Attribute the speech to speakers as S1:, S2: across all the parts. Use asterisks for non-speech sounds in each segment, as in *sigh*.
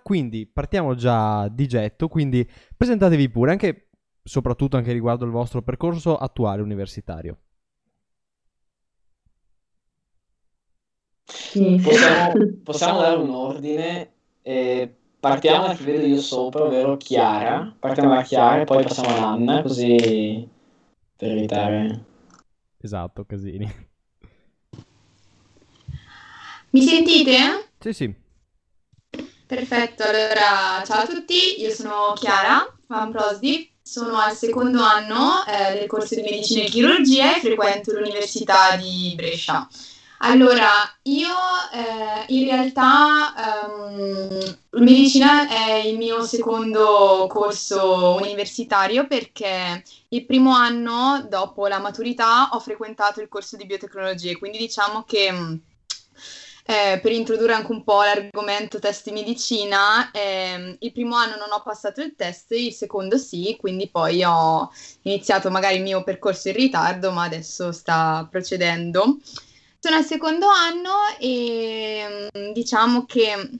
S1: quindi partiamo già di getto, quindi presentatevi pure, anche soprattutto anche riguardo il vostro percorso attuale universitario.
S2: Possiamo, *laughs* possiamo dare un ordine. Eh, partiamo da chi vedo io sopra, ovvero Chiara. Partiamo da Chiara e poi passiamo ad Anna, così per evitare.
S1: Esatto, casini.
S3: Mi sentite?
S1: Sì, sì.
S3: Perfetto, allora ciao a tutti, io sono Chiara Van Prosdi, sono al secondo anno eh, del corso di medicina e chirurgia e frequento l'Università di Brescia. Allora, io eh, in realtà ehm, medicina è il mio secondo corso universitario perché il primo anno dopo la maturità ho frequentato il corso di biotecnologie, quindi diciamo che eh, per introdurre anche un po' l'argomento test di medicina, eh, il primo anno non ho passato il test, il secondo sì, quindi poi ho iniziato magari il mio percorso in ritardo, ma adesso sta procedendo. Sono al secondo anno e mm, diciamo che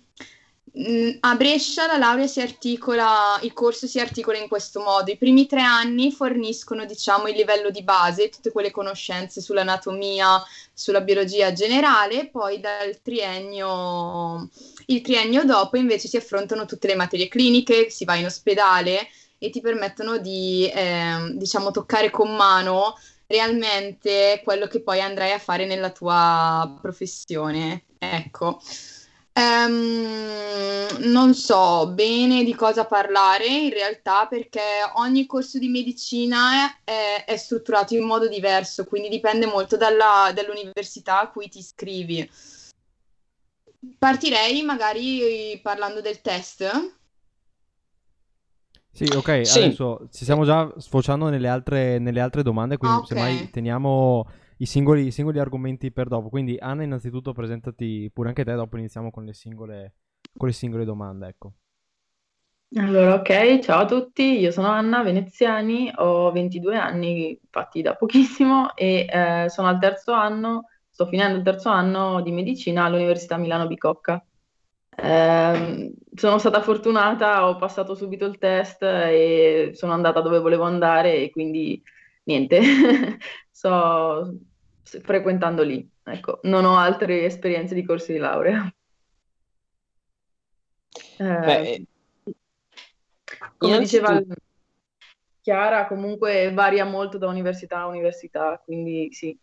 S3: a Brescia la laurea si articola, il corso si articola in questo modo. I primi tre anni forniscono, diciamo, il livello di base, tutte quelle conoscenze sull'anatomia, sulla biologia generale, poi dal triennio, il triennio dopo invece si affrontano tutte le materie cliniche, si va in ospedale e ti permettono di, eh, diciamo, toccare con mano realmente quello che poi andrai a fare nella tua professione. Ecco. Um, non so bene di cosa parlare in realtà perché ogni corso di medicina è, è strutturato in modo diverso, quindi dipende molto dalla, dall'università a cui ti iscrivi. Partirei magari parlando del test.
S1: Sì, ok, sì. adesso ci stiamo già sfociando nelle altre, nelle altre domande, quindi okay. semmai teniamo i singoli, i singoli argomenti per dopo. Quindi Anna, innanzitutto presentati pure anche te, dopo iniziamo con le singole, con le singole domande, ecco.
S4: Allora, ok, ciao a tutti, io sono Anna Veneziani, ho 22 anni, infatti da pochissimo, e eh, sono al terzo anno, sto finendo il terzo anno di medicina all'Università Milano Bicocca. Eh, sono stata fortunata, ho passato subito il test e sono andata dove volevo andare e quindi niente, *laughs* so, frequentando lì. Ecco, non ho altre esperienze di corsi di laurea. Eh, come diceva Chiara, comunque varia molto da università a università, quindi sì,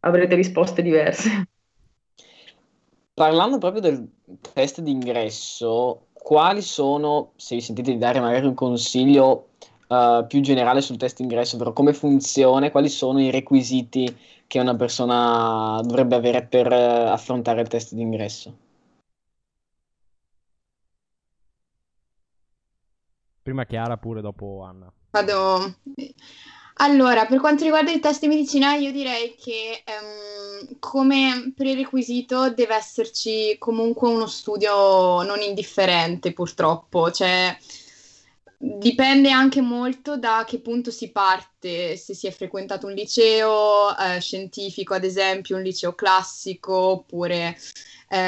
S4: avrete risposte diverse.
S2: Parlando proprio del test d'ingresso, quali sono, se vi sentite di dare magari un consiglio uh, più generale sul test ingresso, ovvero come funziona, quali sono i requisiti che una persona dovrebbe avere per uh, affrontare il test d'ingresso.
S1: Prima Chiara, pure dopo Anna.
S3: Vado. Allora, per quanto riguarda il test di medicina, io direi che um, come prerequisito deve esserci comunque uno studio non indifferente, purtroppo. Cioè, Dipende anche molto da che punto si parte, se si è frequentato un liceo eh, scientifico, ad esempio, un liceo classico, oppure eh,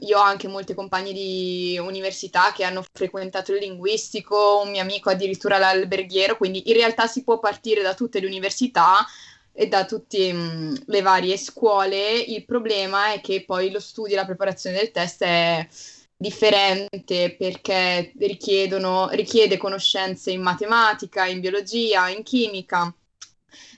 S3: io ho anche molte compagne di università che hanno frequentato il linguistico, un mio amico addirittura l'alberghiero, quindi in realtà si può partire da tutte le università e da tutte mm, le varie scuole. Il problema è che poi lo studio e la preparazione del test è differente perché richiede conoscenze in matematica, in biologia, in chimica.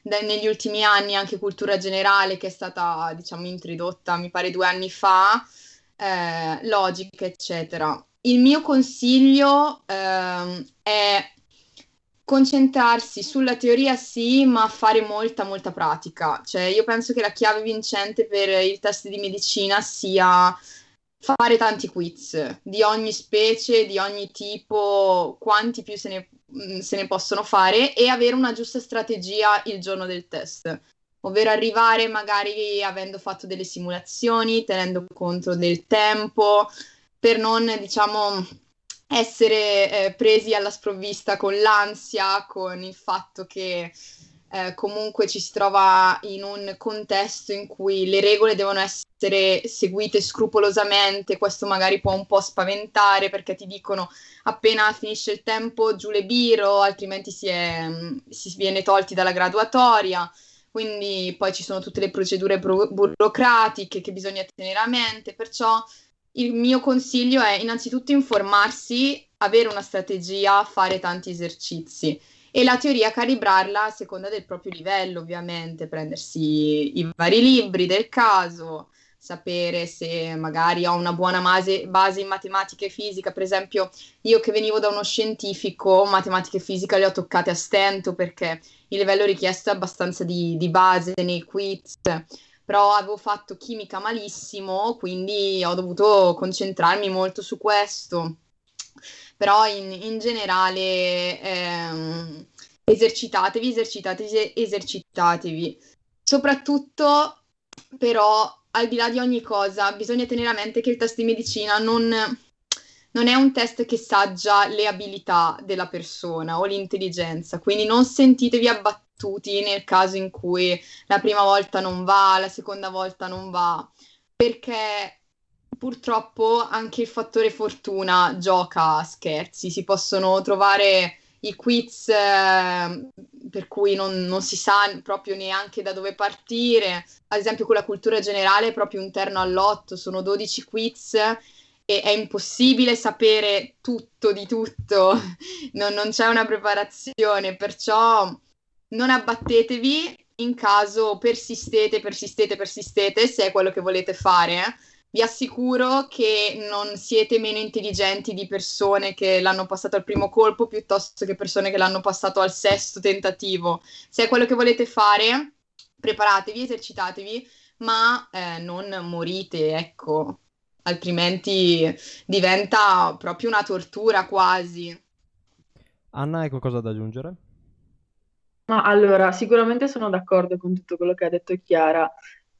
S3: Da, negli ultimi anni anche cultura generale che è stata diciamo introdotta mi pare due anni fa, eh, logica eccetera. Il mio consiglio eh, è concentrarsi sulla teoria sì, ma fare molta molta pratica. Cioè io penso che la chiave vincente per il test di medicina sia fare tanti quiz di ogni specie, di ogni tipo, quanti più se ne, mm, se ne possono fare e avere una giusta strategia il giorno del test. Ovvero arrivare magari avendo fatto delle simulazioni, tenendo conto del tempo, per non, diciamo, essere eh, presi alla sprovvista con l'ansia, con il fatto che eh, comunque ci si trova in un contesto in cui le regole devono essere seguite scrupolosamente, questo magari può un po' spaventare perché ti dicono appena finisce il tempo giù le biro, altrimenti si, è, si viene tolti dalla graduatoria. Quindi poi ci sono tutte le procedure buro- burocratiche che bisogna tenere a mente, perciò il mio consiglio è innanzitutto informarsi, avere una strategia, fare tanti esercizi e la teoria calibrarla a seconda del proprio livello, ovviamente, prendersi i vari libri del caso, sapere se magari ho una buona base, base in matematica e fisica. Per esempio, io che venivo da uno scientifico, matematica e fisica le ho toccate a stento perché il livello richiesto è abbastanza di, di base nei quiz però avevo fatto chimica malissimo, quindi ho dovuto concentrarmi molto su questo però in, in generale ehm, esercitatevi, esercitatevi, esercitatevi. Soprattutto però al di là di ogni cosa bisogna tenere a mente che il test di medicina non, non è un test che saggia le abilità della persona o l'intelligenza, quindi non sentitevi abbattuti nel caso in cui la prima volta non va, la seconda volta non va, perché purtroppo anche il fattore fortuna gioca a scherzi, si possono trovare i quiz eh, per cui non, non, si sa proprio neanche da dove partire, ad esempio con la cultura generale è proprio interno all'otto, sono 12 quiz e è impossibile sapere tutto di tutto, *laughs* non, non c'è una preparazione, perciò non abbattetevi in caso persistete, persistete, persistete, se è quello che volete fare. Vi assicuro che non siete meno intelligenti di persone che l'hanno passato al primo colpo piuttosto che persone che l'hanno passato al sesto tentativo. Se è quello che volete fare, preparatevi, esercitatevi, ma eh, non morite, ecco, altrimenti diventa proprio una tortura quasi.
S1: Anna, hai qualcosa da aggiungere?
S4: Ma allora, sicuramente sono d'accordo con tutto quello che ha detto Chiara.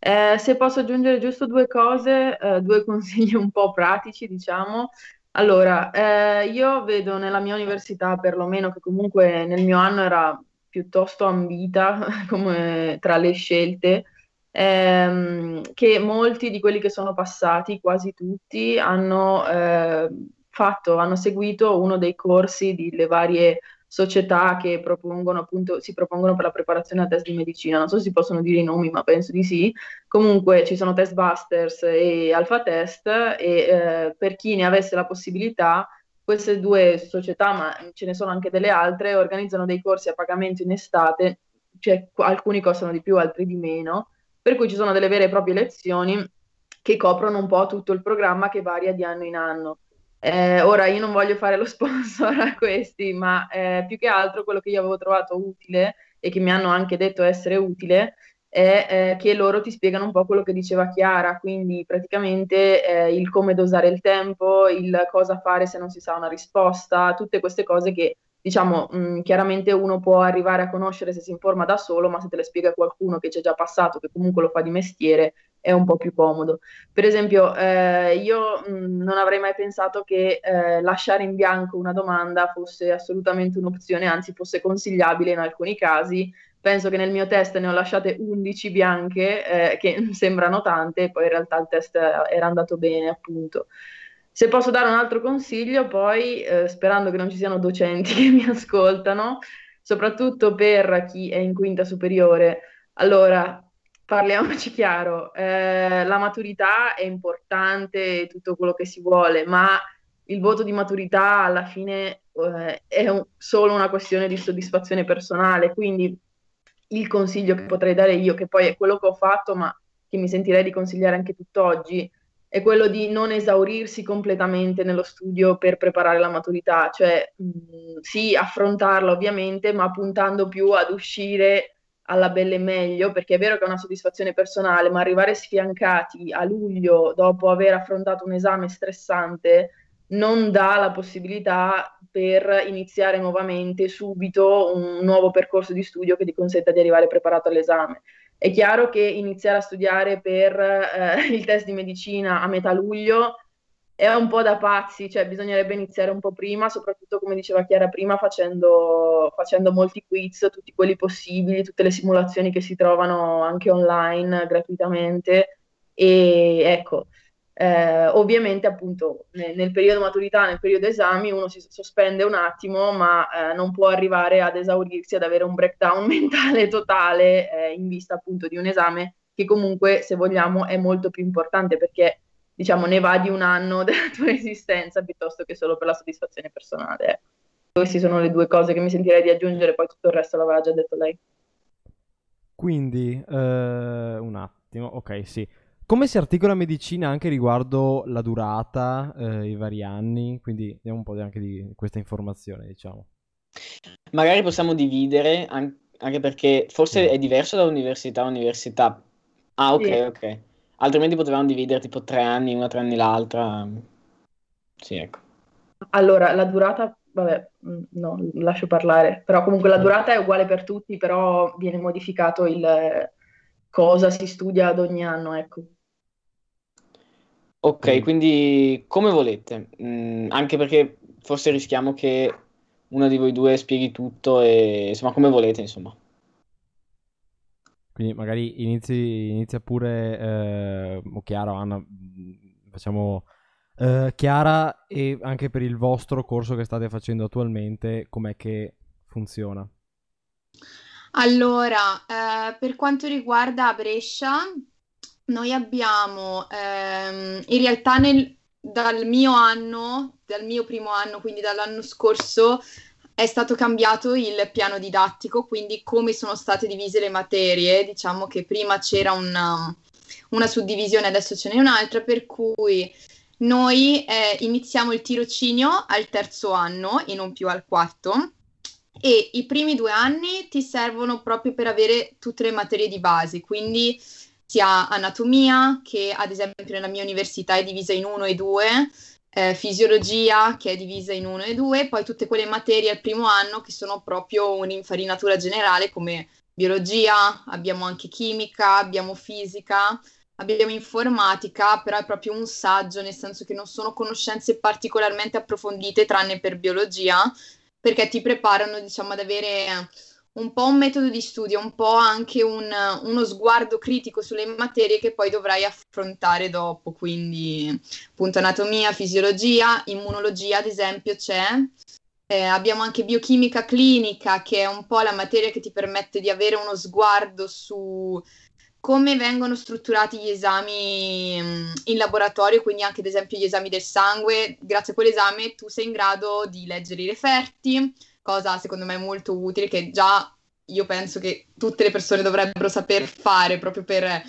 S4: Eh, se posso aggiungere giusto due cose, eh, due *laughs* consigli un po' pratici, diciamo. Allora, eh, io vedo nella mia università, perlomeno che comunque nel mio anno era piuttosto ambita *laughs* come tra le scelte, ehm, che molti di quelli che sono passati, quasi tutti, hanno eh, fatto, hanno seguito uno dei corsi delle varie società che propongono appunto, si propongono per la preparazione a test di medicina. Non so se si possono dire i nomi, ma penso di sì. Comunque ci sono Test Busters e Alpha Test e eh, per chi ne avesse la possibilità, queste due società, ma ce ne sono anche delle altre, organizzano dei corsi a pagamento in estate, cioè alcuni costano di più, altri di meno, per cui ci sono delle vere e proprie lezioni che coprono un po' tutto il programma che varia di anno in anno. Eh, ora io non voglio fare lo *laughs* sponsor a questi, ma eh, più che altro quello che io avevo trovato utile e che mi hanno anche detto essere utile è eh, che loro ti spiegano un po' quello che diceva Chiara, quindi praticamente eh, il come dosare il tempo, il cosa fare se non si sa una risposta, tutte queste cose che diciamo mh, chiaramente uno può arrivare a conoscere se si informa da solo, ma se te le spiega qualcuno che ci è già passato, che comunque lo fa di mestiere, è un po' più comodo. Per esempio, eh, io mh, non avrei mai pensato che eh, lasciare in bianco una domanda fosse assolutamente un'opzione, anzi fosse consigliabile in alcuni casi. Penso che nel mio test ne ho lasciate 11 bianche, eh, che *laughs* sembrano tante, poi in realtà il test era andato bene, appunto. Se posso dare un altro consiglio, poi, eh, sperando che non ci siano docenti *laughs* che mi ascoltano, soprattutto per chi è in quinta superiore, allora parliamoci *laughs* chiaro, eh, la maturità è importante, tutto quello che si vuole, ma il voto di maturità alla fine eh, è un, solo una questione di soddisfazione personale, quindi il consiglio che potrei dare io, che poi è quello che ho fatto, ma che mi sentirei di consigliare anche tutt'oggi, è quello di non esaurirsi completamente nello studio per preparare la maturità, cioè mh, mm, sì, affrontarla ovviamente, ma puntando più ad uscire alla belle meglio, perché è vero che è una soddisfazione personale, ma arrivare sfiancati a luglio dopo aver affrontato un esame stressante non dà la possibilità per iniziare nuovamente subito un nuovo percorso di studio che ti consenta di arrivare preparato all'esame. È chiaro che iniziare a studiare per eh, *laughs* il test di medicina a metà luglio è un po' da pazzi, cioè bisognerebbe iniziare un po' prima, soprattutto come diceva Chiara prima, facendo, facendo molti quiz, tutti quelli possibili, tutte le simulazioni che si trovano anche online gratuitamente. E ecco, eh, ovviamente appunto nel, nel, periodo maturità, nel periodo esami, uno si sospende un attimo, ma eh, non può arrivare ad esaurirsi, ad avere un breakdown *laughs* mentale totale eh, in vista appunto di un esame che comunque, se vogliamo, è molto più importante perché diciamo, ne va di un anno *laughs* della tua esistenza piuttosto che solo per la soddisfazione personale. Ecco. Queste sono le due cose che mi sentirei di aggiungere, poi tutto il resto l'aveva già detto lei.
S1: Quindi, eh, un attimo, ok, sì. Come si articola medicina anche riguardo la durata, eh, i vari anni? Quindi diamo un po' anche di questa informazione, diciamo.
S2: Magari possiamo dividere, anche perché forse è diverso da università a università. Ah, ok, sì. ok. Altrimenti potevamo dividere tipo tre anni, una tre anni l'altra. Sì, ecco.
S4: Allora, la durata, vabbè, mm, no, lascio parlare, però comunque la durata è uguale per tutti, però viene modificato il cosa si studia ad ogni anno, ecco.
S2: Ok, quindi come volete, mm, anche perché forse rischiamo che una di voi due spieghi tutto e insomma come volete, insomma.
S1: Quindi magari inizi, inizia pure, eh, Chiara Anna, mm, facciamo eh, Chiara e anche per il vostro corso che state facendo attualmente, com'è che funziona?
S3: Allora, eh, per quanto riguarda Brescia, noi abbiamo ehm, in realtà nel, dal mio anno, dal mio primo anno, quindi dall'anno scorso, è stato cambiato il piano didattico, quindi come sono state divise le materie, diciamo che prima c'era una, una suddivisione, adesso ce n'è un'altra, per cui noi eh, iniziamo il tirocinio al terzo anno e non più al quarto e i primi due anni ti servono proprio per avere tutte le materie di base, quindi sia anatomia, che ad esempio nella mia università è divisa in uno e due, eh, fisiologia che è divisa in 1 e 2, poi tutte quelle materie al primo anno che sono proprio un'infarinatura generale come biologia, abbiamo anche chimica, abbiamo fisica, abbiamo informatica, però è proprio un saggio, nel senso che non sono conoscenze particolarmente approfondite tranne per biologia, perché ti preparano, diciamo, ad avere un po' un metodo di studio, un po' anche un, uno sguardo critico sulle materie che poi dovrai affrontare dopo, quindi appunto anatomia, fisiologia, immunologia ad esempio c'è. Eh, abbiamo anche biochimica clinica, che è un po' la materia che ti permette di avere uno sguardo su come vengono strutturati gli esami mm, in laboratorio, quindi anche ad esempio gli esami del sangue. Grazie a quell'esame tu sei in grado di leggere i referti, cosa secondo me molto utile che già io penso che tutte le persone dovrebbero saper fare proprio per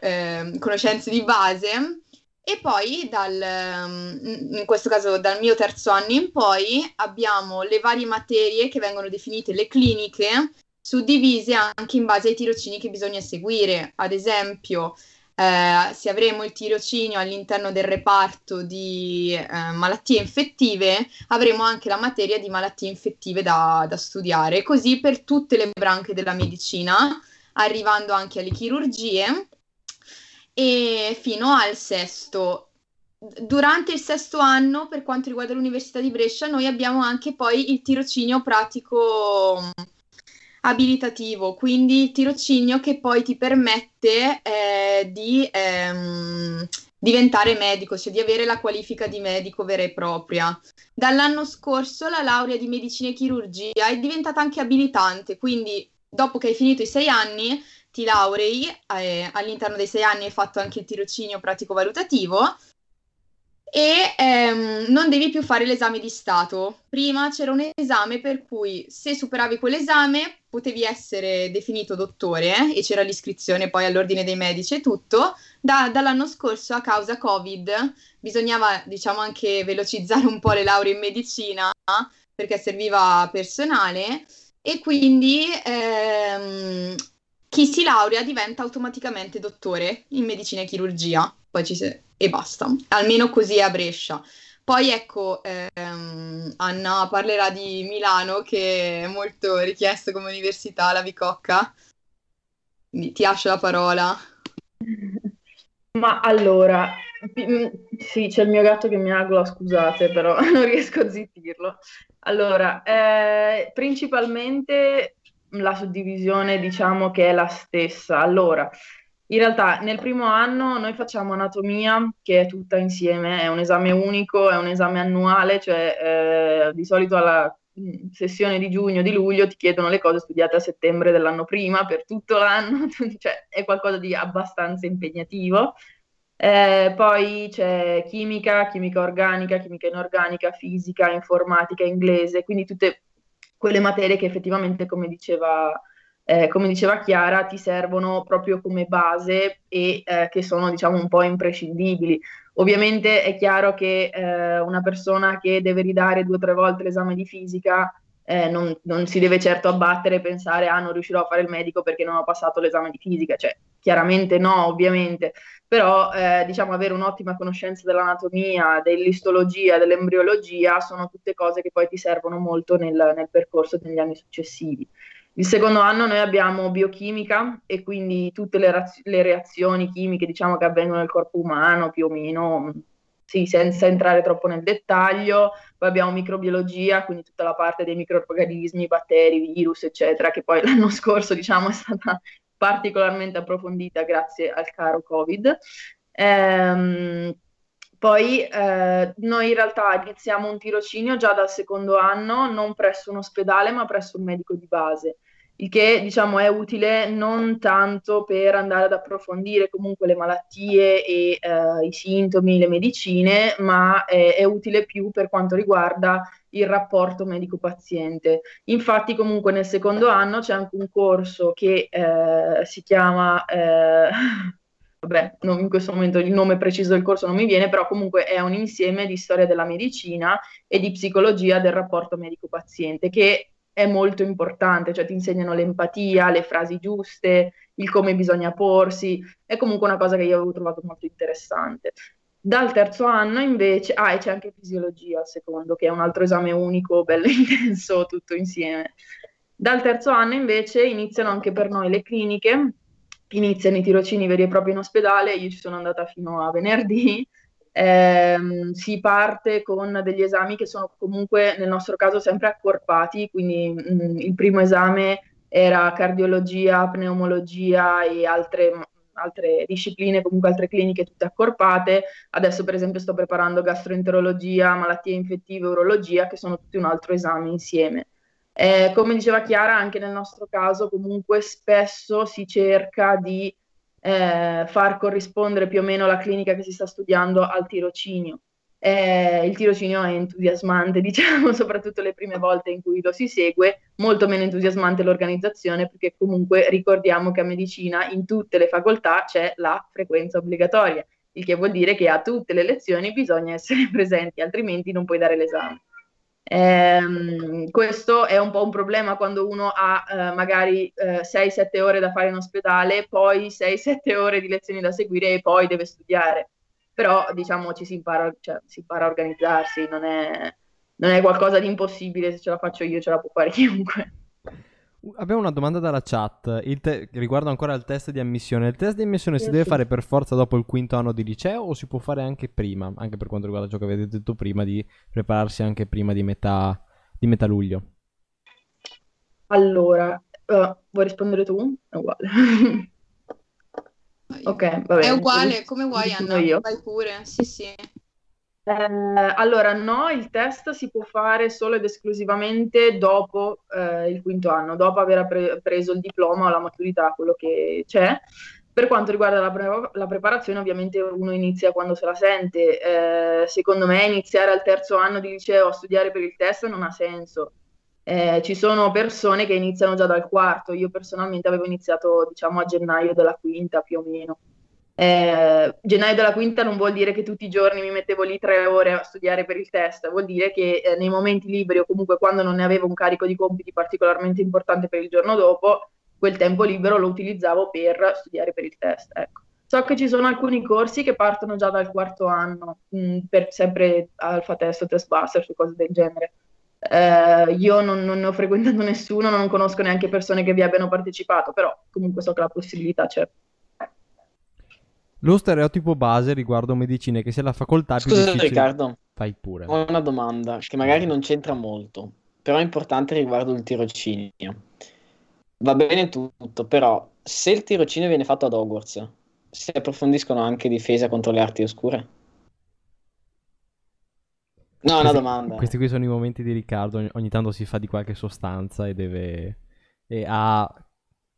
S3: eh, conoscenze di base. E poi, dal, mm, in questo caso dal mio terzo anno in poi, abbiamo le varie materie che vengono definite le cliniche, suddivise anche in base ai tirocini che bisogna seguire. Ad esempio, eh, se avremo il tirocinio all'interno del reparto di eh, malattie infettive, avremo anche la materia di malattie infettive da, da studiare, così per tutte le branche della medicina, arrivando anche alle chirurgie e fino al sesto. Durante il sesto anno, per quanto riguarda l'Università di Brescia, noi abbiamo anche poi il tirocinio pratico abilitativo, quindi il tirocinio che poi ti permette eh, di ehm, diventare medico, cioè di avere la qualifica di medico vera e propria. Dall'anno scorso la laurea di medicina e chirurgia è diventata anche abilitante, quindi dopo che hai finito i sei anni ti laurei, eh, all'interno dei sei anni hai fatto anche il tirocinio pratico valutativo e ehm, non devi più fare l'esame di Stato. Prima c'era un esame per cui se superavi quell'esame potevi essere definito dottore eh, e c'era l'iscrizione poi all'ordine dei medici e tutto. Da, dall'anno scorso a causa Covid bisognava diciamo anche velocizzare un po' le lauree in medicina perché serviva personale e quindi ehm, chi si laurea diventa automaticamente dottore in medicina e chirurgia. Si e basta. Almeno così è a Brescia. Poi ecco, ehm, Anna parlerà di Milano che è molto richiesto come università, la Bicocca. Quindi ti lascio la parola.
S4: Ma allora, Mm, sì, c'è il mio gatto che mi agola, scusate, però *laughs* non riesco a zittirlo. Allora, eh, principalmente la suddivisione diciamo che è la stessa. Allora, in realtà nel primo anno noi facciamo anatomia che è tutta insieme, è un esame unico, è un esame annuale, cioè eh, di solito alla mm, sessione di giugno, di luglio ti chiedono le cose studiate a settembre dell'anno prima per tutto l'anno, *laughs* cioè è qualcosa di abbastanza impegnativo. Eh, poi c'è chimica, chimica organica, chimica inorganica, fisica, informatica, inglese, quindi tutte quelle materie che effettivamente, come diceva, eh, come diceva Chiara, ti servono proprio come base e eh, che sono, diciamo, un po' imprescindibili. Ovviamente è chiaro che eh, una persona che deve ridare due o tre volte l'esame di fisica eh, non, non, si deve certo abbattere e pensare ah non riuscirò a fare il medico perché non ho passato l'esame di fisica, cioè chiaramente no ovviamente, però eh, diciamo avere un'ottima conoscenza dell'anatomia, dell'istologia, dell'embriologia sono tutte cose che poi ti servono molto nel, nel percorso degli anni successivi. Il secondo anno noi abbiamo biochimica e quindi tutte le, raz- le reazioni chimiche diciamo, che avvengono nel corpo umano più o meno sì, senza entrare troppo nel dettaglio. Poi abbiamo microbiologia, quindi tutta la parte dei microorganismi, batteri, virus, eccetera, che poi l'anno scorso, diciamo, è stata particolarmente approfondita grazie al caro Covid. Ehm, poi eh, noi in realtà iniziamo un tirocinio già dal secondo anno, non presso un ospedale, ma presso un medico di base il che diciamo è utile non tanto per andare ad approfondire comunque le malattie e eh, i sintomi, le medicine, ma è, è, utile più per quanto riguarda il rapporto medico-paziente. Infatti comunque nel secondo anno c'è anche un corso che eh, si chiama... Eh, *laughs* vabbè, non, in questo momento il nome preciso del corso non mi viene, però comunque è un insieme di storia della medicina e di psicologia del rapporto medico-paziente che è molto importante, cioè ti insegnano l'empatia, le frasi giuste, il come bisogna porsi, è comunque una cosa che io avevo trovato molto interessante. Dal terzo anno invece, ah, e c'è anche fisiologia, secondo, che è un altro esame unico, bello *laughs* intenso, tutto insieme. Dal terzo anno invece iniziano anche per noi le cliniche, iniziano i tirocini veri e propri in ospedale, io ci sono andata fino a venerdì, ehm, si parte con degli esami che sono comunque nel nostro caso sempre accorpati, quindi mh, mm, il primo esame era cardiologia, pneumologia e altre, altre discipline, comunque altre cliniche tutte accorpate. Adesso per esempio sto preparando gastroenterologia, malattie infettive, urologia, che sono tutti un altro esame insieme. Eh, come diceva Chiara, anche nel nostro caso comunque spesso si cerca di eh, far corrispondere più o meno la clinica che si sta studiando al tirocinio. Eh, il tirocinio è entusiasmante, *laughs* diciamo, soprattutto le prime volte in cui lo si segue, molto meno entusiasmante l'organizzazione perché comunque ricordiamo che a medicina in tutte le facoltà c'è la frequenza obbligatoria, il che vuol dire che a tutte le lezioni bisogna essere *laughs* presenti, altrimenti non puoi dare l'esame. Eh, questo è un po' un problema quando uno ha eh, magari eh, 6-7 ore da fare in ospedale, poi 6-7 *laughs* ore di lezioni da seguire e poi deve studiare. Però diciamo ci si impara, cioè, si impara a organizzarsi, non è, non è qualcosa di impossibile, se ce la faccio io ce la può fare *laughs* chiunque.
S1: Abbiamo una domanda dalla chat te- riguardo ancora al test di ammissione. Il test di ammissione si deve fare per forza dopo il quinto anno di liceo o si può fare anche prima? Anche per quanto riguarda ciò che avete detto prima di prepararsi anche prima di metà, di metà luglio.
S4: Allora, uh, vuoi rispondere tu? È uguale. *laughs* ok, va bene.
S3: È uguale, come vuoi Anna, io. vai pure, sì sì.
S4: Eh, allora, no, il test si può fare solo ed esclusivamente dopo eh, il quinto anno, dopo aver pre- preso il diploma o la maturità, quello che c'è. Per quanto riguarda la, pre- la, preparazione, ovviamente uno inizia quando se la sente. Eh, secondo me iniziare al terzo anno di liceo a studiare per il test non ha senso. Eh, ci sono persone che iniziano già dal quarto, io personalmente avevo iniziato diciamo a gennaio della quinta più o meno. Eh, gennaio della quinta non vuol dire che tutti i giorni mi mettevo lì tre ore a studiare per il test, vuol dire che eh, nei momenti liberi o comunque quando non ne avevo un carico di compiti particolarmente importante per il giorno dopo, quel tempo libero lo utilizzavo per studiare per il test. Ecco. So che ci sono alcuni corsi che partono già dal quarto anno, mh, mm, per sempre alfa test o test buster, su cose del genere. Eh, io non, non, ne ho frequentato nessuno, non conosco neanche persone che vi abbiano partecipato, però comunque so che la possibilità c'è.
S1: Lo stereotipo base riguardo medicina è che sia la facoltà più
S2: Scusa
S1: difficile...
S2: Riccardo,
S1: Fai pure.
S2: ho una domanda che magari non c'entra molto, però è importante riguardo il tirocinio. Va bene tutto, però se il tirocinio viene fatto ad Hogwarts, si approfondiscono anche difesa contro le arti oscure? No, è una
S1: Questi,
S2: domanda.
S1: questi qui sono i momenti di Riccardo, ogni, ogni tanto si fa di qualche sostanza e deve... e ha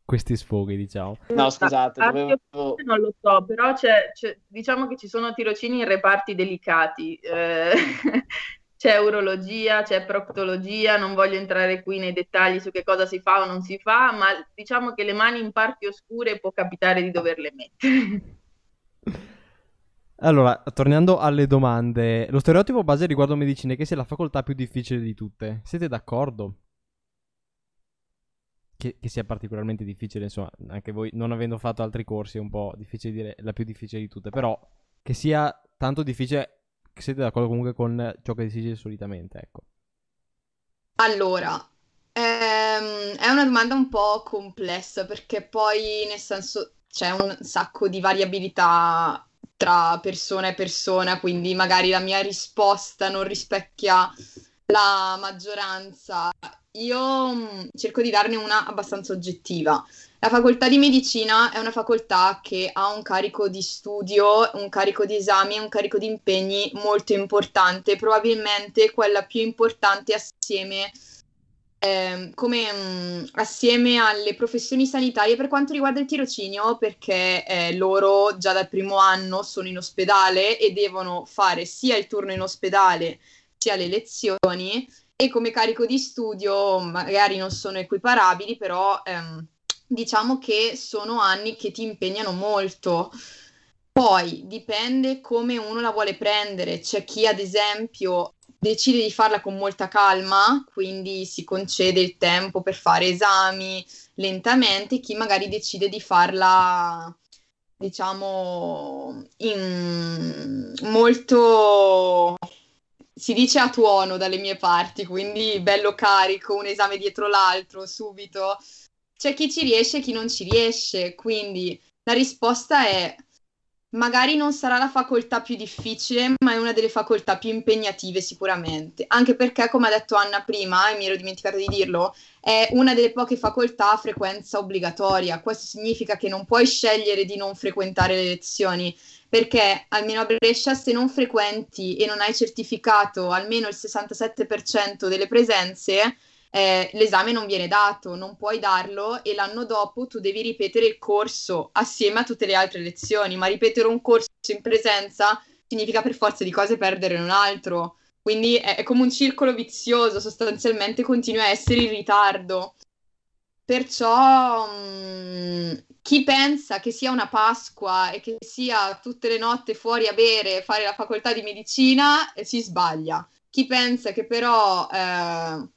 S1: questi sfoghi, diciamo.
S2: No, scusate,
S4: Arti
S2: dovevo...
S4: non lo so, però c'è, c'è- diciamo che ci sono tirocini in reparti delicati. eh, *laughs* c'è urologia, c'è proctologia, non voglio entrare qui nei dettagli su che cosa si fa o non si fa, ma diciamo che le mani in parti oscure può capitare di doverle mettere. *laughs*
S1: Allora, tornando alle domande, lo stereotipo base riguardo medicina è che sia la facoltà più difficile di tutte. Siete d'accordo? Che, che sia particolarmente difficile, insomma, anche voi non avendo fatto altri corsi è un po' difficile dire la più difficile di tutte, però che sia tanto difficile, siete d'accordo comunque con ciò che si solitamente, ecco.
S3: Allora, ehm, è una domanda un po' complessa perché poi nel senso c'è un sacco di variabilità tra persona e persona, quindi magari la mia risposta non rispecchia la maggioranza. Io mh, cerco di darne una abbastanza oggettiva. La facoltà di medicina è una facoltà che ha un carico di studio, un carico di esami e un carico di impegni molto importante, probabilmente quella più importante assieme, ehm, come, mh, assieme alle professioni sanitarie per quanto riguarda il tirocinio, perché eh, loro già dal primo anno sono in ospedale e devono fare sia il turno in ospedale sia le lezioni e come carico di studio magari non sono equiparabili, però ehm, diciamo che sono anni che ti impegnano molto. Poi dipende come uno la vuole prendere. C'è chi, ad esempio, decide di farla con molta calma, quindi si concede il tempo per fare esami lentamente, chi magari decide di farla, diciamo, in molto si dice a tuono dalle mie parti, quindi bello carico, un esame dietro l'altro, subito. C'è chi ci riesce e chi non ci riesce, quindi la risposta è magari non sarà la facoltà più difficile, ma è una delle facoltà più impegnative sicuramente, anche perché, come ha detto Anna prima, e mi ero dimenticato di dirlo, è una delle poche facoltà a frequenza obbligatoria. Questo significa che non puoi scegliere di non frequentare le lezioni, perché almeno a Brescia se non frequenti e non hai certificato almeno il 67% delle presenze, eh, l'esame non viene dato, non puoi darlo e l'anno dopo tu devi ripetere il corso assieme a tutte le altre lezioni, ma ripetere un corso in presenza significa per forza di cose perdere un altro. Quindi è, è come un circolo vizioso, sostanzialmente continui a essere in ritardo. Perciò mh, chi pensa che sia una Pasqua e che sia tutte le notti fuori a bere fare la facoltà di medicina eh, si sbaglia. Chi pensa che però eh,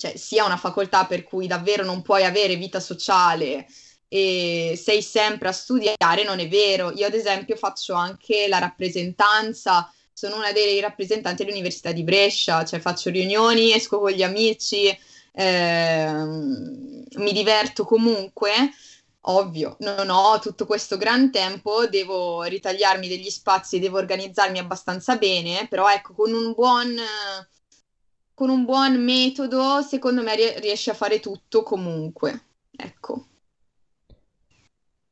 S3: cioè, sia una facoltà per cui davvero non puoi avere vita sociale e sei sempre a studiare, non è vero. Io ad esempio faccio anche la rappresentanza, sono una dei rappresentanti dell'Università di Brescia, cioè faccio riunioni, esco con gli amici, ehm, mi diverto comunque. Ovvio, non ho tutto questo gran tempo, devo ritagliarmi degli spazi, devo organizzarmi abbastanza bene, però ecco, con un buon, con un buon metodo, secondo me rie- riesci a fare tutto comunque. Ecco.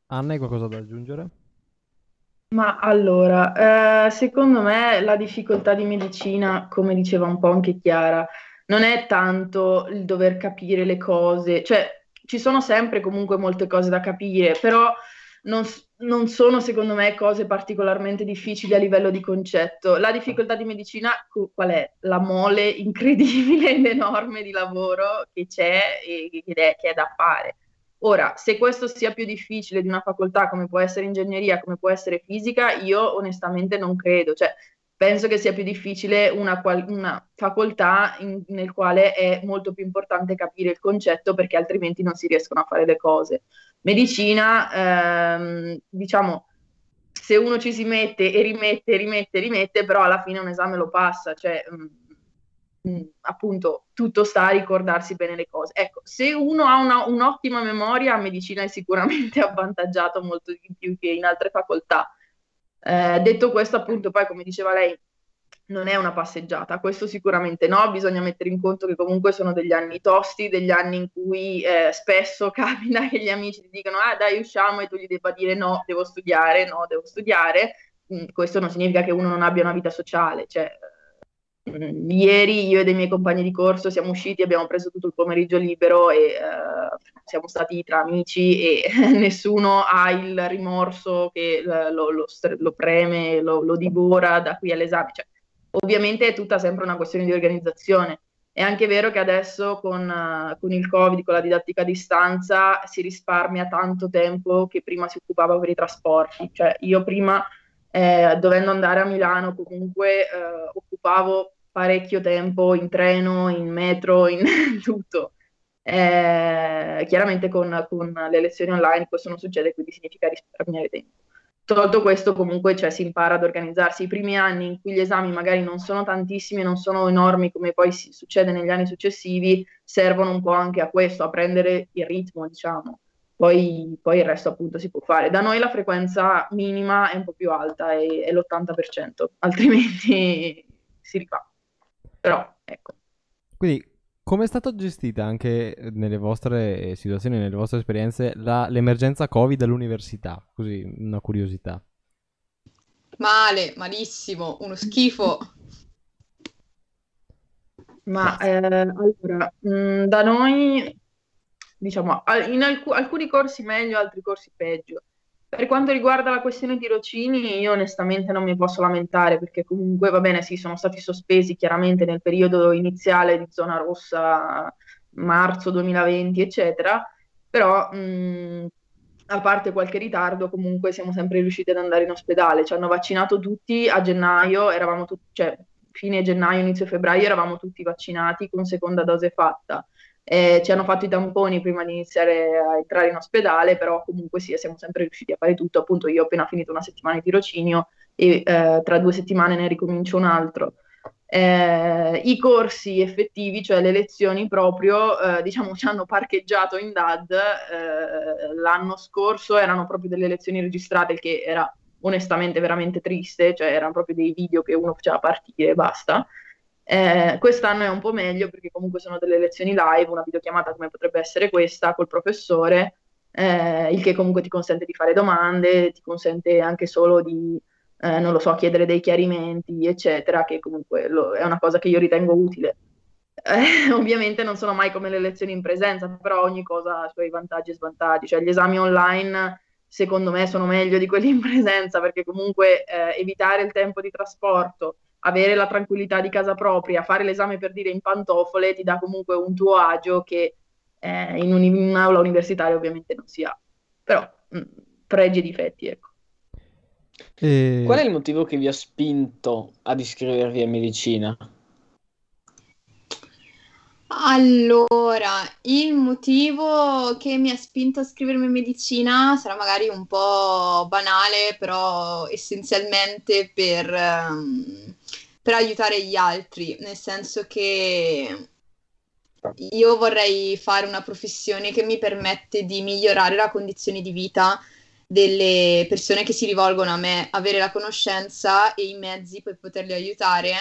S1: Anna, hai qualcosa da aggiungere?
S4: Ma allora, eh, secondo me la difficoltà di medicina, come diceva un po' anche Chiara, non è tanto il dover capire le cose, cioè ci sono sempre comunque molte cose da capire, però non, non sono secondo me cose particolarmente difficili a livello di concetto. La difficoltà di medicina qual è? La mole incredibile *laughs* ed enorme di lavoro che c'è e che è, che è da fare. Ora, se questo sia più difficile di una facoltà come può essere ingegneria, come può essere fisica, io onestamente non credo. Cioè, penso che sia più difficile una, una facoltà in- nel quale è molto più importante capire il concetto perché altrimenti non si riescono a fare le cose. Medicina, ehm, diciamo, se uno ci si mette e rimette, rimette, rimette, però alla fine un esame lo passa, cioè mh, mh, appunto tutto sta a ricordarsi bene le cose. Ecco, se uno ha una, un'ottima memoria, medicina è sicuramente *laughs* avvantaggiato molto di più che in altre facoltà Eh, detto questo, appunto, poi come diceva lei, non è una passeggiata, questo sicuramente no, bisogna mettere in conto che comunque sono degli anni tosti, degli anni in cui eh, spesso *laughs* capita che gli amici ti dicano ah dai usciamo e tu gli debba dire no, devo studiare, no, devo studiare, mm, questo non significa che uno non abbia una vita sociale, cioè mm, ieri io e dei miei compagni di corso siamo usciti, abbiamo preso tutto il pomeriggio libero e uh, siamo stati tra amici e *laughs* nessuno ha il rimorso che lo, lo, lo, lo preme, lo, divora da qui all'esame. Cioè, Ovviamente è tutta sempre una questione di organizzazione. È anche vero che adesso con, uh, con, il Covid, con la didattica a distanza, si risparmia tanto tempo che prima si occupava per i trasporti. Cioè, io prima, eh, dovendo andare a Milano, comunque eh, occupavo parecchio tempo in treno, in metro, in *laughs* tutto. Eh, chiaramente con, con le lezioni online questo non succede, quindi significa risparmiare tempo. Tolto questo, comunque cioè, si impara ad organizzarsi. I primi anni in cui gli esami magari non sono tantissimi non sono enormi come poi si, succede negli anni successivi, servono un po' anche a questo, a prendere il ritmo, diciamo. Poi, poi il resto appunto si può fare. Da noi la frequenza minima è un po' più alta, è, è l'80%, altrimenti *laughs* si rifà. Però, ecco.
S1: Quindi come è stata gestita anche nelle vostre situazioni, nelle vostre esperienze, la, l'emergenza Covid all'università? Così, una curiosità.
S3: Male, malissimo, uno schifo.
S4: Ma eh, allora, mh, mm, da noi, diciamo, in alc- alcuni corsi meglio, altri corsi peggio. Per quanto riguarda la questione tirocini, io onestamente non mi posso lamentare perché comunque va bene, sì, sono stati sospesi chiaramente nel periodo iniziale di zona rossa, marzo 2020, eccetera, però mh, a parte qualche ritardo, comunque siamo sempre riusciti ad andare in ospedale. Ci hanno vaccinato tutti a gennaio, eravamo tutti, cioè fine gennaio, inizio febbraio, eravamo tutti vaccinati con seconda dose fatta eh, ci hanno fatto i tamponi prima di iniziare a entrare in ospedale, però comunque sì, siamo sempre riusciti a fare tutto. Appunto, io ho appena finito una settimana di tirocinio e eh, tra due settimane ne ricomincio un altro. Eh, I corsi effettivi, cioè le lezioni proprio, eh, diciamo, ci hanno parcheggiato in DAD. Eh, l'anno scorso erano proprio delle lezioni registrate, che era onestamente veramente triste, cioè erano proprio dei video che uno faceva partire e basta. Eh, quest'anno è un po' meglio perché comunque sono delle lezioni live, una videochiamata come potrebbe essere questa col professore, eh, il che comunque ti consente di fare domande, ti consente anche solo di, eh, non lo so, chiedere dei chiarimenti, eccetera, che comunque lo, è una cosa che io ritengo utile. Eh, *laughs* ovviamente non sono mai come le lezioni in presenza, però ogni cosa ha i suoi vantaggi e svantaggi, cioè gli esami online secondo me sono meglio di quelli in presenza perché comunque eh, evitare il tempo di trasporto, avere la tranquillità di casa propria, fare l'esame per dire in pantofole ti dà comunque un tuo agio che eh, in, un, in, un'aula universitaria ovviamente non si ha. Però mh, mm, pregi e difetti, ecco.
S2: E... Qual è il motivo che vi ha spinto ad iscrivervi a medicina?
S3: Allora, il motivo che mi ha spinto a scrivermi in medicina sarà magari un po' banale, però essenzialmente per, um, per aiutare gli altri, nel senso che io vorrei fare una professione che mi permette di migliorare la condizione di vita delle persone che si rivolgono a me, avere la conoscenza e i mezzi per poterli aiutare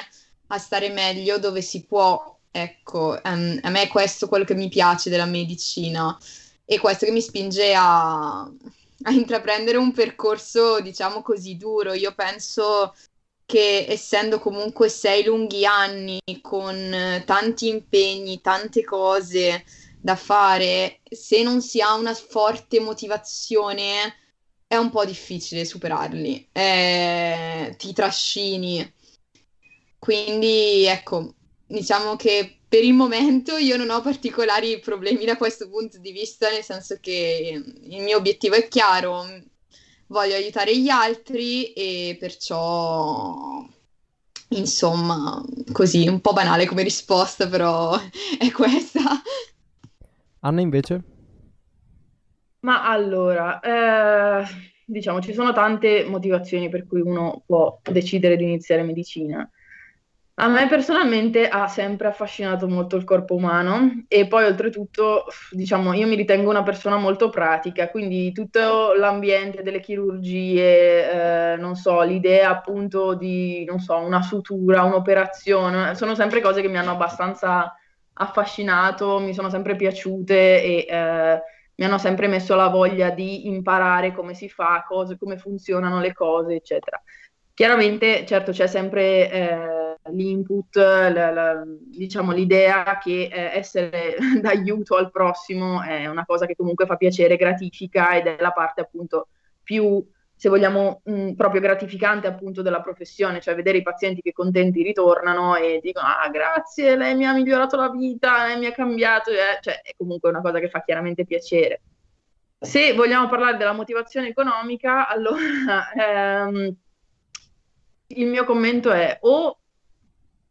S3: a stare meglio dove si può Ecco, um, a me è questo quello che mi piace della medicina e questo che mi spinge a, a intraprendere un percorso, diciamo così, duro. Io penso che essendo comunque sei lunghi anni con tanti impegni, tante cose da fare, se non si ha una forte motivazione è un po' difficile superarli, eh, ti trascini. Quindi ecco, diciamo che per il momento io non ho particolari problemi da questo punto di vista, nel senso che il mio obiettivo è chiaro, voglio aiutare gli altri e perciò, insomma, così, un po' banale come risposta, però *laughs* è questa.
S1: Anna invece?
S4: Ma allora, eh, diciamo, ci sono tante motivazioni per cui uno può decidere di iniziare medicina. A me personalmente ha sempre affascinato molto il corpo umano e poi oltretutto, diciamo, io mi ritengo una persona molto pratica, quindi tutto l'ambiente delle chirurgie, eh, non so, l'idea appunto di, non so, una sutura, un'operazione, sono sempre cose che mi hanno abbastanza affascinato, mi sono sempre piaciute e eh, mi hanno sempre messo la voglia di imparare come si fa, cose, come funzionano le cose, eccetera. Chiaramente, certo, c'è sempre eh, l'input, la, la, diciamo l'idea che eh, essere *laughs* d'aiuto al prossimo è una cosa che comunque fa piacere, gratifica ed è la parte appunto più, se vogliamo, mh, proprio gratificante appunto della professione, cioè vedere i pazienti che contenti ritornano e dicono ah grazie, lei mi ha migliorato la vita, lei mi ha cambiato, eh, cioè è comunque una cosa che fa chiaramente piacere. Se vogliamo parlare della motivazione economica, allora... *laughs* Ehm, il mio commento è o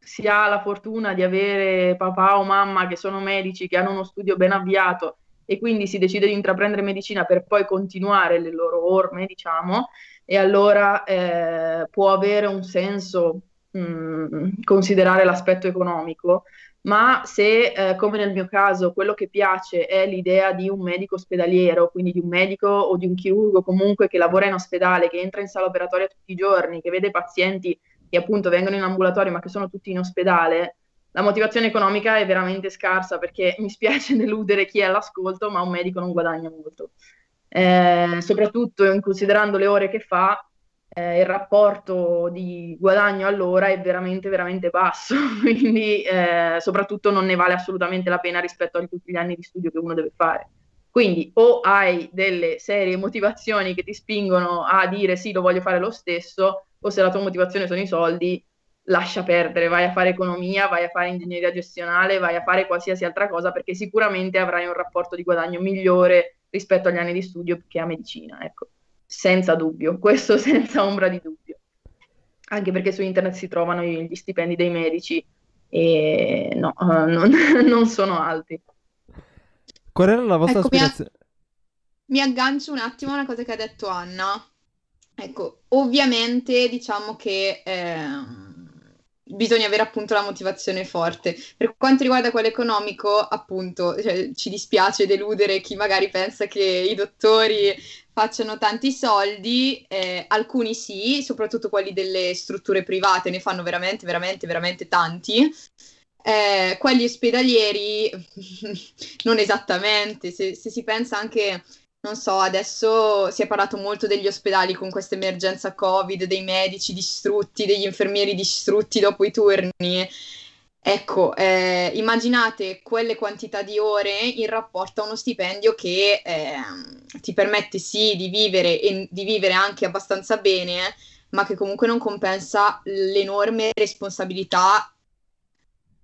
S4: si ha la fortuna di avere papà o mamma che sono medici, che hanno uno studio ben avviato e quindi si decide di intraprendere medicina per poi continuare le loro orme, diciamo, e allora eh, può avere un senso mh, mm, considerare l'aspetto economico, ma se, eh, come nel mio caso, quello che piace è l'idea di un medico ospedaliero, quindi di un medico o di un chirurgo comunque che lavora in ospedale, che entra in sala operatoria tutti i giorni, che vede pazienti che appunto vengono in ambulatorio ma che sono tutti in ospedale, la motivazione economica è veramente scarsa perché *laughs* mi spiace deludere chi è all'ascolto, ma un medico non guadagna molto. Eh, soprattutto considerando le ore che fa, eh, il rapporto di guadagno all'ora è veramente, veramente basso, *laughs* quindi eh, soprattutto non ne vale assolutamente la pena rispetto a tutti gli anni di studio che uno deve fare. Quindi o hai delle serie motivazioni che ti spingono a dire sì, lo voglio fare lo stesso, o se la tua motivazione sono i soldi, lascia perdere, vai a fare economia, vai a fare ingegneria gestionale, vai a fare qualsiasi altra cosa perché sicuramente avrai un rapporto di guadagno migliore rispetto agli anni di studio che a medicina, ecco senza dubbio, *laughs* questo senza ombra di dubbio. Anche perché su internet si trovano gli stipendi dei medici e no, *laughs* non, non, sono alti.
S1: Qual era la vostra ecco, aspirazione?
S3: Mi, aggancio un attimo a una cosa che ha detto Anna. Ecco, ovviamente diciamo che eh, bisogna avere appunto la motivazione forte. Per quanto riguarda quello economico, appunto, cioè, ci dispiace deludere chi magari pensa che i dottori facciano tanti soldi, eh, alcuni sì, soprattutto quelli delle strutture private ne fanno veramente, veramente, veramente tanti. Eh, quelli ospedalieri *laughs* non esattamente, se, se si pensa anche non so, adesso si è parlato molto degli ospedali con questa emergenza Covid, dei medici distrutti, degli infermieri distrutti dopo i turni. Ecco, eh, immaginate quelle quantità di ore in rapporto a uno stipendio che eh, ti permette sì di vivere e di vivere anche abbastanza bene, ma che comunque non compensa l'enorme responsabilità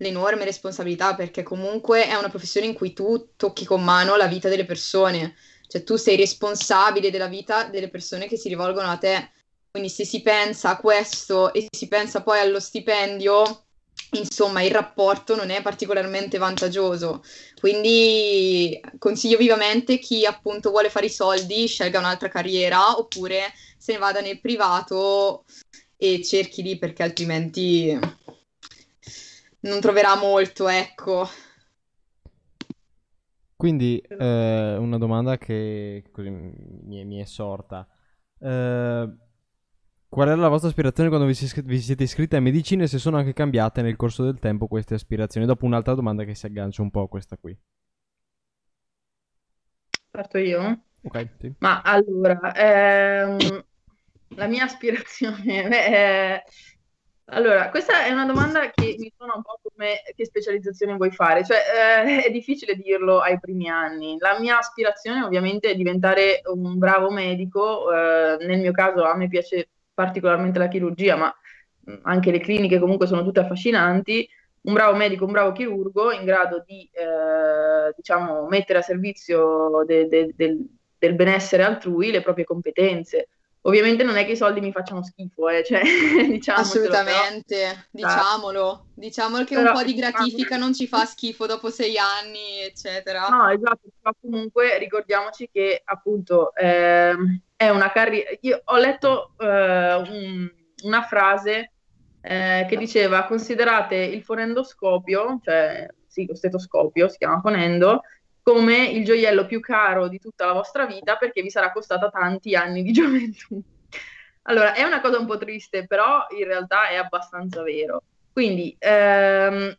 S3: l'enorme responsabilità perché comunque è una professione in cui tu tocchi con mano la vita delle persone cioè tu sei responsabile della vita delle persone che si rivolgono a te. Quindi se si pensa a questo e si pensa poi allo stipendio, insomma il rapporto non è particolarmente vantaggioso. Quindi consiglio vivamente chi appunto vuole fare i soldi scelga un'altra carriera oppure se ne vada nel privato e cerchi lì perché altrimenti non troverà molto, ecco.
S1: Quindi eh, una domanda che così mi, mi è sorta. Eh, qual era la vostra aspirazione quando vi, si, vi siete iscritti a medicina e se sono anche cambiate nel corso del tempo queste aspirazioni? Dopo un'altra domanda che si aggancia un po' a questa qui.
S4: Parto io?
S1: Ok, sì.
S4: Ma allora, ehm, la mia aspirazione... Beh, allora, questa è una domanda che mi suona un po' come che specializzazione vuoi fare, cioè eh, è difficile dirlo ai primi anni. La mia aspirazione ovviamente è diventare un bravo medico, eh, nel mio caso a me piace particolarmente la chirurgia, ma mm, anche le cliniche comunque sono tutte affascinanti, un bravo medico, un bravo chirurgo in grado di eh, diciamo, mettere a servizio de, de, de, del benessere altrui le proprie competenze. Ovviamente non è che i soldi mi facciano schifo, eh, cioè, *laughs*
S3: Assolutamente, però. diciamolo. Diciamolo che però, un po' di gratifica non ci fa schifo dopo sei anni, eccetera.
S4: No, esatto, però comunque ricordiamoci che appunto eh, è una carriera... Io ho letto eh, un, una frase eh, che diceva considerate il fonendoscopio, cioè sì, lo stetoscopio si chiama fonendo, come il gioiello più caro di tutta la vostra vita perché vi sarà costata tanti anni di *laughs* gioventù. Allora, è una cosa un po' triste, però in realtà è abbastanza vero. Quindi, ehm,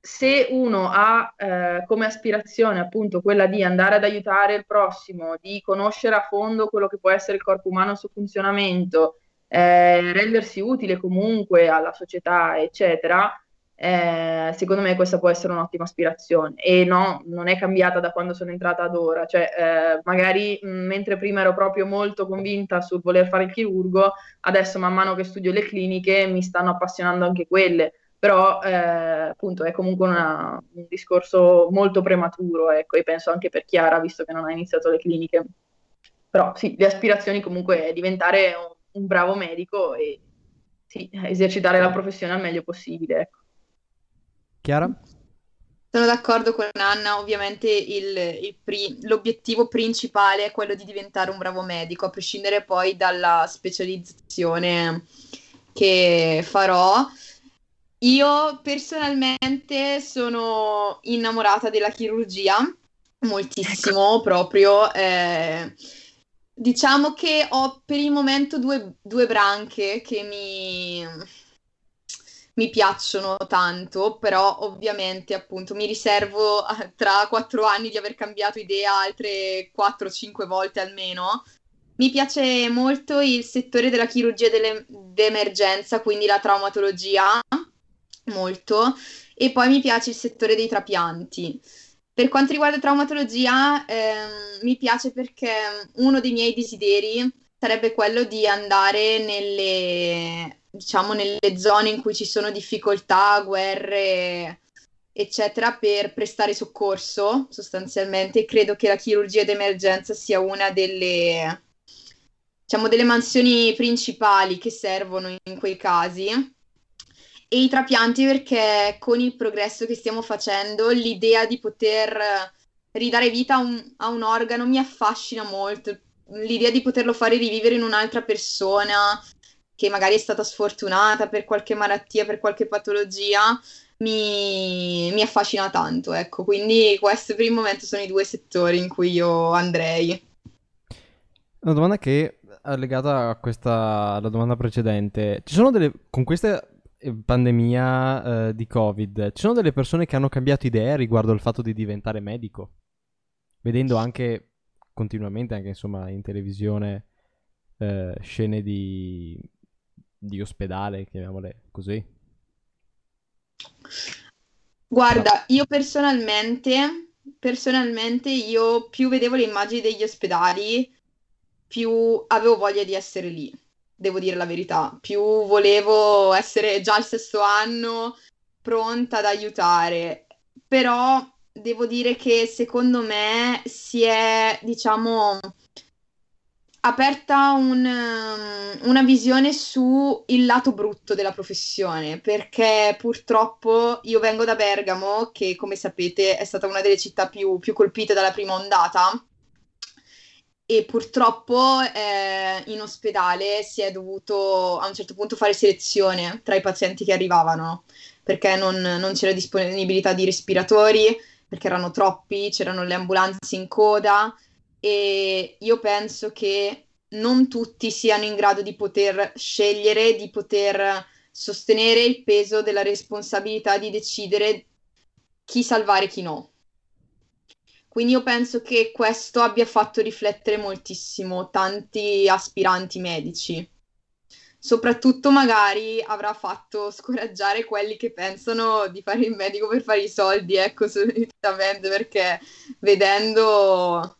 S4: se uno ha eh, come aspirazione appunto quella di andare ad aiutare il prossimo, di conoscere a fondo quello che può essere il corpo umano, il suo funzionamento, eh, rendersi utile comunque alla società, eccetera, eh, secondo me questa può essere un'ottima aspirazione e no, non è cambiata da quando sono entrata ad ora, cioè eh, magari mh, mentre prima ero proprio molto convinta sul voler fare il chirurgo, adesso man mano che studio le cliniche mi stanno appassionando anche quelle, però eh, appunto è comunque una, un discorso molto prematuro, ecco, e penso anche per Chiara, visto che non ha iniziato le cliniche. Però sì, le aspirazioni comunque è diventare un, un bravo medico e sì, esercitare la professione al meglio possibile, ecco.
S1: Chiara?
S3: Sono d'accordo con Anna, ovviamente il, il pri- l'obiettivo principale è quello di diventare un bravo medico, a prescindere poi dalla specializzazione che farò. Io personalmente sono innamorata della chirurgia, moltissimo ecco. proprio. Eh, diciamo che ho per il momento due, due branche che mi mi piacciono tanto, però ovviamente appunto mi riservo tra quattro anni di aver cambiato idea altre 4-5 volte almeno. Mi piace molto il settore della chirurgia d'emergenza, quindi la traumatologia, molto, e poi mi piace il settore dei trapianti. Per quanto riguarda traumatologia, ehm, mi piace perché uno dei miei desideri sarebbe quello di andare nelle diciamo, nelle zone in cui ci sono difficoltà, guerre, eccetera, per prestare soccorso sostanzialmente. Credo che la chirurgia d'emergenza sia una delle, diciamo, delle mansioni principali che servono in quei casi. E i trapianti perché con il progresso che stiamo facendo, l'idea di poter ridare vita a un, a un organo mi affascina molto. L'idea di poterlo fare rivivere in un'altra persona, che magari è stata sfortunata per qualche malattia, per qualche patologia, mi, mi affascina tanto. Ecco, quindi questi per il momento sono i due settori in cui io andrei.
S1: Una domanda che è legata a questa, alla domanda precedente. Ci sono delle, con questa eh, pandemia eh, di Covid, ci sono delle persone che hanno cambiato idea riguardo al fatto di diventare medico? Vedendo anche continuamente, anche insomma in televisione, eh, scene di di ospedale, chiamiamole così?
S3: Guarda, io personalmente, personalmente io più vedevo le immagini degli ospedali, più avevo voglia di essere lì, devo dire la verità. Più volevo essere già al sesto anno, pronta ad aiutare. Però devo dire che secondo me si è, diciamo, aperta un, um, una visione sul lato brutto della professione, perché purtroppo io vengo da Bergamo, che come sapete è stata una delle città più, più colpite dalla prima ondata, e purtroppo eh, in ospedale si è dovuto a un certo punto fare selezione tra i pazienti che arrivavano, perché non, non c'era disponibilità di respiratori, perché erano troppi, c'erano le ambulanze in coda e io penso che non tutti siano in grado di poter scegliere, di poter sostenere il peso della responsabilità di decidere chi salvare e chi no. Quindi io penso che questo abbia fatto riflettere moltissimo tanti aspiranti medici. Soprattutto magari avrà fatto scoraggiare quelli che pensano di fare il medico per fare i soldi, ecco, solitamente, perché vedendo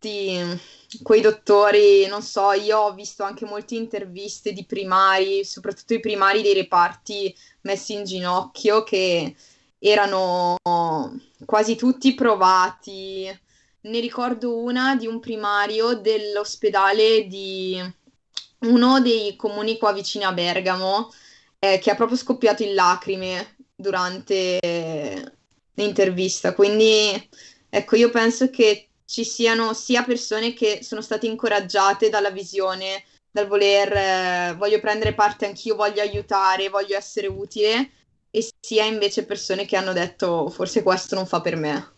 S3: tutti quei dottori, non so, io ho visto anche molte interviste di primari, soprattutto i primari dei reparti messi in ginocchio, che erano quasi tutti provati. Ne ricordo una di un primario dell'ospedale di uno dei comuni qua vicino a Bergamo, eh, che ha proprio scoppiato in lacrime durante l'intervista. Quindi, ecco, io penso che ci siano sia persone che sono state incoraggiate dalla visione dal voler, eh, voglio prendere parte anch'io, voglio aiutare, voglio essere utile, e sia invece persone che hanno detto forse questo non fa per me.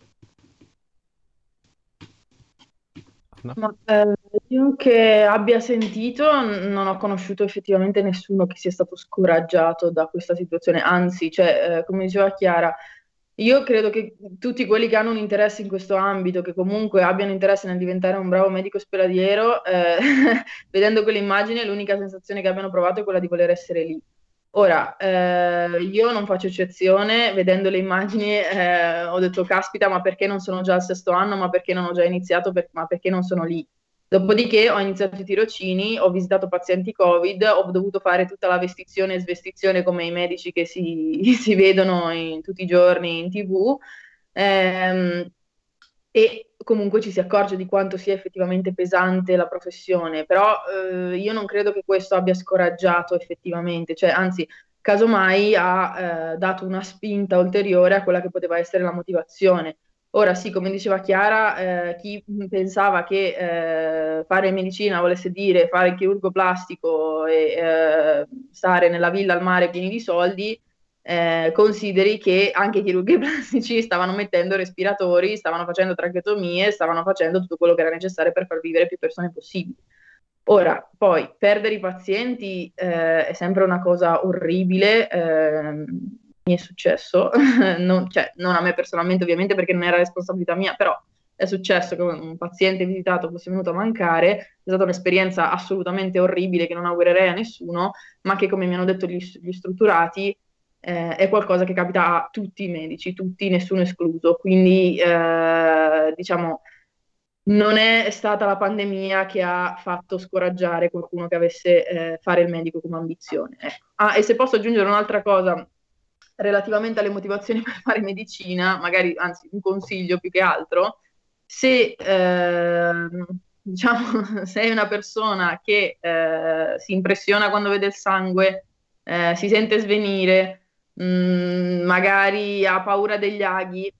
S4: Ma, eh, io che abbia sentito, non ho conosciuto effettivamente nessuno che sia stato scoraggiato da questa situazione, anzi, cioè, eh, come diceva Chiara, io credo che tutti quelli che hanno un interesse in questo ambito, che comunque abbiano interesse nel diventare un bravo medico ospedaliero, eh, *laughs* vedendo quell'immagine, l'unica sensazione che abbiano provato è quella di voler essere lì. Ora, eh, io non faccio eccezione, vedendo le immagini eh, ho detto, caspita, ma perché non sono già al sesto anno, ma perché non ho già iniziato, per- ma perché non sono lì? Dopodiché ho iniziato i tirocini, ho visitato pazienti Covid, ho dovuto fare tutta la vestizione e svestizione come i medici che si, *laughs* si vedono in, tutti i giorni in tv. Ehm, e comunque ci si accorge di quanto sia effettivamente pesante la professione, però eh, io non credo che questo abbia scoraggiato effettivamente, cioè anzi, casomai ha eh, dato una spinta ulteriore a quella che poteva essere la motivazione. Ora sì, come diceva Chiara, eh, chi pensava che eh, fare medicina volesse dire fare il chirurgo plastico e eh, stare nella villa al mare pieni di soldi, eh, consideri che anche i chirurghi *laughs* plastici stavano mettendo respiratori, stavano facendo tracheotomie, stavano facendo tutto quello che era necessario per far vivere più persone possibili. Ora, poi, perdere i pazienti eh, è sempre una cosa orribile, eh, mi è successo, *laughs* non, cioè, non a me personalmente ovviamente perché non era responsabilità mia, però è successo che un paziente visitato fosse venuto a mancare, è stata un'esperienza assolutamente orribile che non augurerei a nessuno, ma che come mi hanno detto gli, gli strutturati eh, è qualcosa che capita a tutti i medici, tutti, nessuno escluso. Quindi, eh, diciamo, non è stata la pandemia che ha fatto scoraggiare qualcuno che avesse eh, fare il medico come ambizione. Ecco. Ah, e se posso aggiungere un'altra cosa relativamente alle motivazioni *laughs* per fare medicina, magari, anzi, un consiglio più che altro, se ehm, diciamo, *laughs* sei una persona che eh, si impressiona quando vede il sangue, eh, si sente svenire, mh, mm, magari ha paura degli aghi.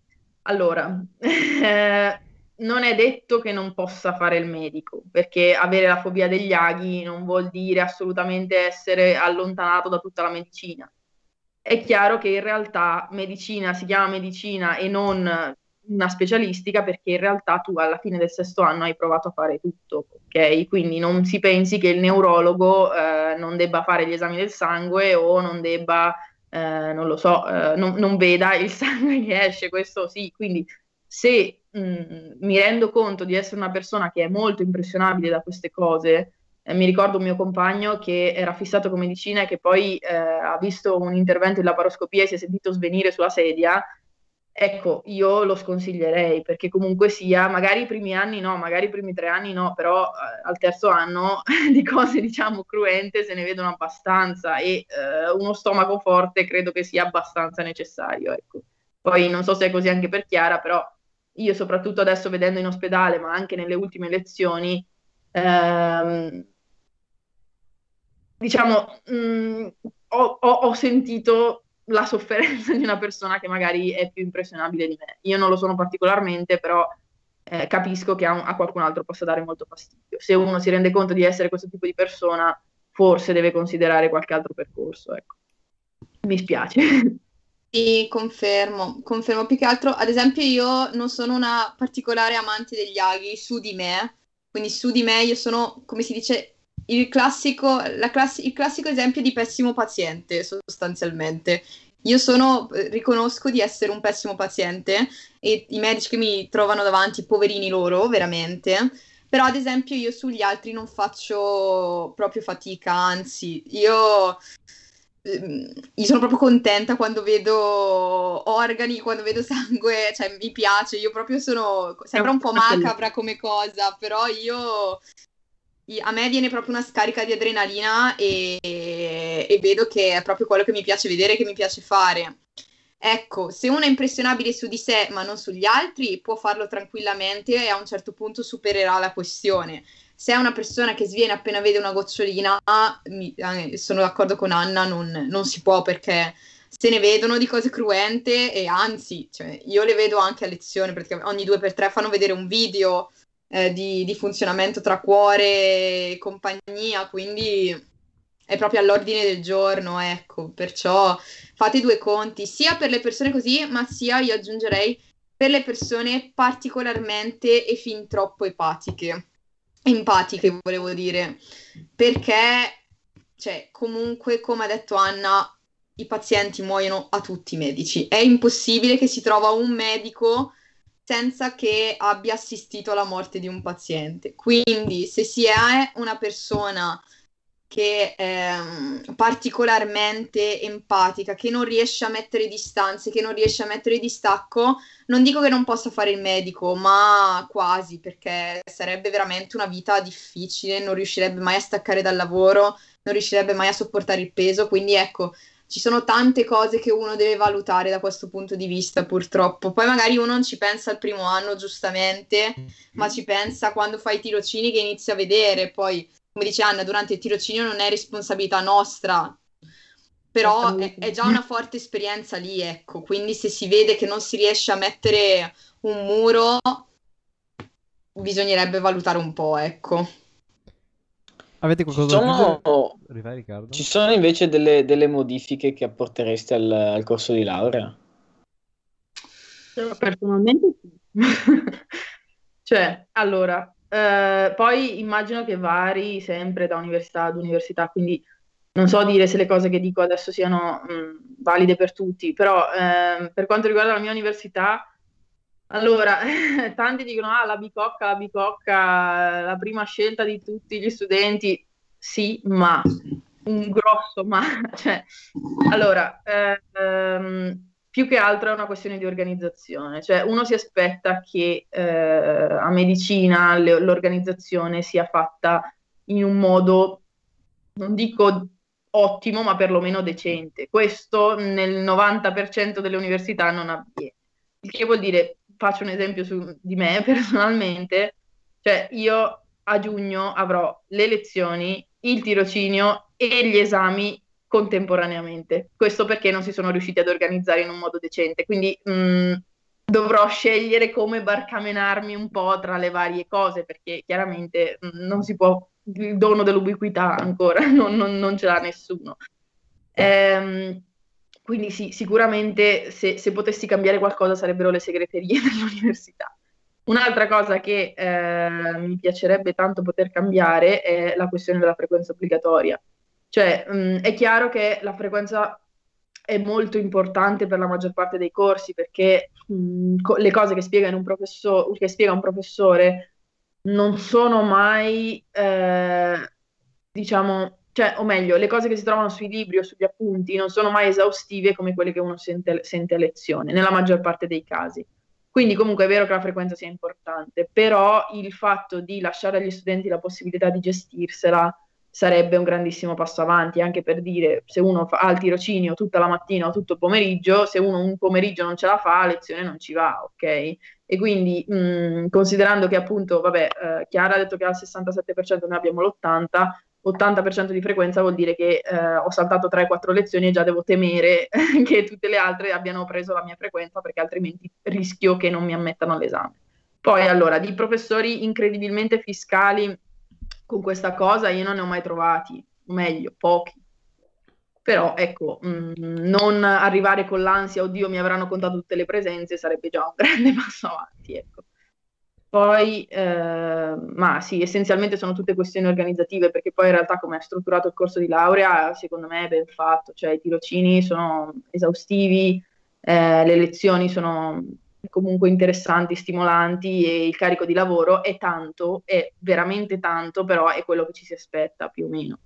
S4: Allora, eh, *laughs* non è detto che non possa fare il medico, perché avere la fobia degli aghi non vuol dire assolutamente essere allontanato da tutta la medicina. È chiaro che in realtà medicina si chiama medicina e non una specialistica perché in realtà tu alla fine del sesto anno hai provato a fare tutto, ok? Quindi non si pensi che il neurologo eh, non debba fare gli esami del sangue o non debba eh, non lo so, eh, non, non, veda il *laughs* sangue che esce, questo sì, quindi se mh, mm, mi rendo conto di essere una persona che è molto impressionabile da queste cose, eh, mi ricordo un mio compagno che era fissato con medicina e che poi eh, ha visto un intervento in laparoscopia e si è sentito svenire sulla sedia Ecco, io lo sconsiglierei perché comunque sia, magari i primi anni no, magari i primi tre anni no, però eh, al terzo anno *laughs* di cose diciamo cruente se ne vedono abbastanza e eh, uno stomaco forte credo che sia abbastanza necessario. Ecco. Poi non so se è così anche per Chiara, però io soprattutto adesso vedendo in ospedale, ma anche nelle ultime lezioni, ehm, diciamo, mh, mm, ho, ho, ho sentito la sofferenza di una persona che magari è più impressionabile di me. Io non lo sono particolarmente, però eh, capisco che a, a, qualcun altro possa dare molto fastidio. Se uno si rende conto di essere questo tipo di persona, forse deve considerare qualche altro percorso. Ecco. Mi spiace. *laughs*
S3: Sì, confermo, confermo più che altro. Ad esempio, io non sono una particolare amante degli aghi su di me, quindi su di me io sono, come si dice, il classico, class- il classico esempio di pessimo paziente, sostanzialmente. Io sono, riconosco di essere un pessimo paziente e i medici che mi trovano davanti, poverini loro, veramente. Però, ad esempio, io sugli altri non faccio proprio fatica, anzi, io, ehm, io sono proprio contenta quando vedo organi, quando vedo sangue, cioè mi piace, io proprio sono, sembra un po' macabra come cosa, però io a me viene proprio una scarica di adrenalina e, e, vedo che è proprio quello che mi piace vedere, che mi piace fare. Ecco, se uno è impressionabile su di sé ma non sugli altri, può farlo tranquillamente e a un certo punto supererà la questione. Se è una persona che sviene appena vede una gocciolina, mi, eh, sono d'accordo con Anna, non, non, si può perché se ne vedono di cose cruente e anzi, cioè, io le vedo anche a lezione perché ogni due per tre fanno vedere un video eh, di, di funzionamento tra cuore e compagnia, quindi è proprio all'ordine del giorno, ecco, perciò fate due conti, sia per le persone così, ma sia, io aggiungerei, per le persone particolarmente e fin troppo epatiche, empatiche volevo dire, perché, cioè, comunque, come ha detto Anna, i pazienti muoiono a tutti i medici, è impossibile che si trova un medico senza che abbia assistito alla morte di un paziente, quindi se si è una persona che è um, particolarmente empatica, che non riesce a mettere distanze, che non riesce a mettere distacco, non dico che non possa fare il medico, ma quasi, perché sarebbe veramente una vita difficile, non riuscirebbe mai a staccare dal lavoro, non riuscirebbe mai a sopportare il peso, quindi ecco, ci sono tante cose che uno deve valutare da questo punto di vista, purtroppo. Poi magari uno non ci pensa al primo anno, giustamente, ma ci pensa quando fa i tirocini che inizia a vedere, poi come dice Anna, durante il tirocinio non è responsabilità nostra, però è, è, già una forte esperienza lì, ecco, quindi se si vede che non si riesce a mettere un muro, bisognerebbe valutare un po', ecco.
S1: Avete qualcosa
S2: da dire? Riccardo? Ci sono invece delle, delle modifiche che apportereste al, al corso di laurea?
S4: Personalmente sì. *laughs* cioè, allora, eh, poi immagino che vari sempre da università ad università, quindi non so dire se le cose che dico adesso siano mh, mm, valide per tutti, però eh, per quanto riguarda la mia università, allora, *laughs* tanti dicono, ah, la bicocca, la bicocca, la prima scelta di tutti gli studenti, sì, ma, un grosso ma, *laughs* cioè, allora, eh, ehm, più che altro è una questione di organizzazione, cioè uno si aspetta che eh, a medicina le, l'organizzazione sia fatta in un modo, non dico ottimo, ma perlomeno decente. Questo nel 90% delle università non avviene. Il che vuol dire, faccio un esempio su, di me *laughs* personalmente, cioè io a giugno avrò le lezioni, il tirocinio e gli esami contemporaneamente. Questo perché non si sono riusciti ad organizzare in un modo decente. Quindi mh, mm, dovrò scegliere come barcamenarmi un po' tra le varie cose, perché chiaramente mh, mm, non si può, il dono dell'ubiquità ancora *laughs* non, non, non ce l'ha nessuno. Ehm, quindi sì, sicuramente se, se, potessi cambiare qualcosa sarebbero le segreterie *laughs* dell'università. Un'altra cosa che eh, mi piacerebbe tanto poter cambiare è la questione della frequenza obbligatoria cioè, mh, mm, è chiaro che la frequenza è molto importante per la maggior parte dei corsi perché mh, mm, co- le cose che spiega, un, professor- che spiega un professore non sono mai, eh, diciamo, cioè, o meglio, le cose che si trovano sui libri o sugli appunti non sono mai esaustive come quelle che uno sente, sente a lezione, nella maggior parte dei casi. Quindi comunque è vero che la frequenza sia importante, però il fatto di lasciare agli studenti la possibilità di gestirsela sarebbe un grandissimo passo avanti, anche per dire se uno fa il tirocinio tutta la mattina o tutto il pomeriggio, se uno un pomeriggio non ce la fa, a lezione non ci va, ok? E quindi mh, mm, considerando che appunto, vabbè, eh, Chiara ha detto che al 67% noi abbiamo l'80%, 80% di frequenza vuol dire che eh, ho saltato 3-4 lezioni e già devo temere *laughs* che tutte le altre abbiano preso la mia frequenza perché altrimenti rischio che non mi ammettano all'esame. Poi allora, di professori incredibilmente fiscali con questa cosa io non ne ho mai trovati, o meglio, pochi. Però ecco, mh, mm, non arrivare con l'ansia, oddio mi avranno contato tutte le presenze, sarebbe già un *laughs* grande passo avanti. Ecco. Poi, eh, ma sì, essenzialmente sono tutte questioni organizzative, perché poi in realtà come è strutturato il corso di laurea, secondo me è ben fatto, cioè i tirocini sono esaustivi, eh, le lezioni sono comunque interessanti, stimolanti e il carico di lavoro è tanto, è veramente tanto, però è quello che ci si aspetta più o meno.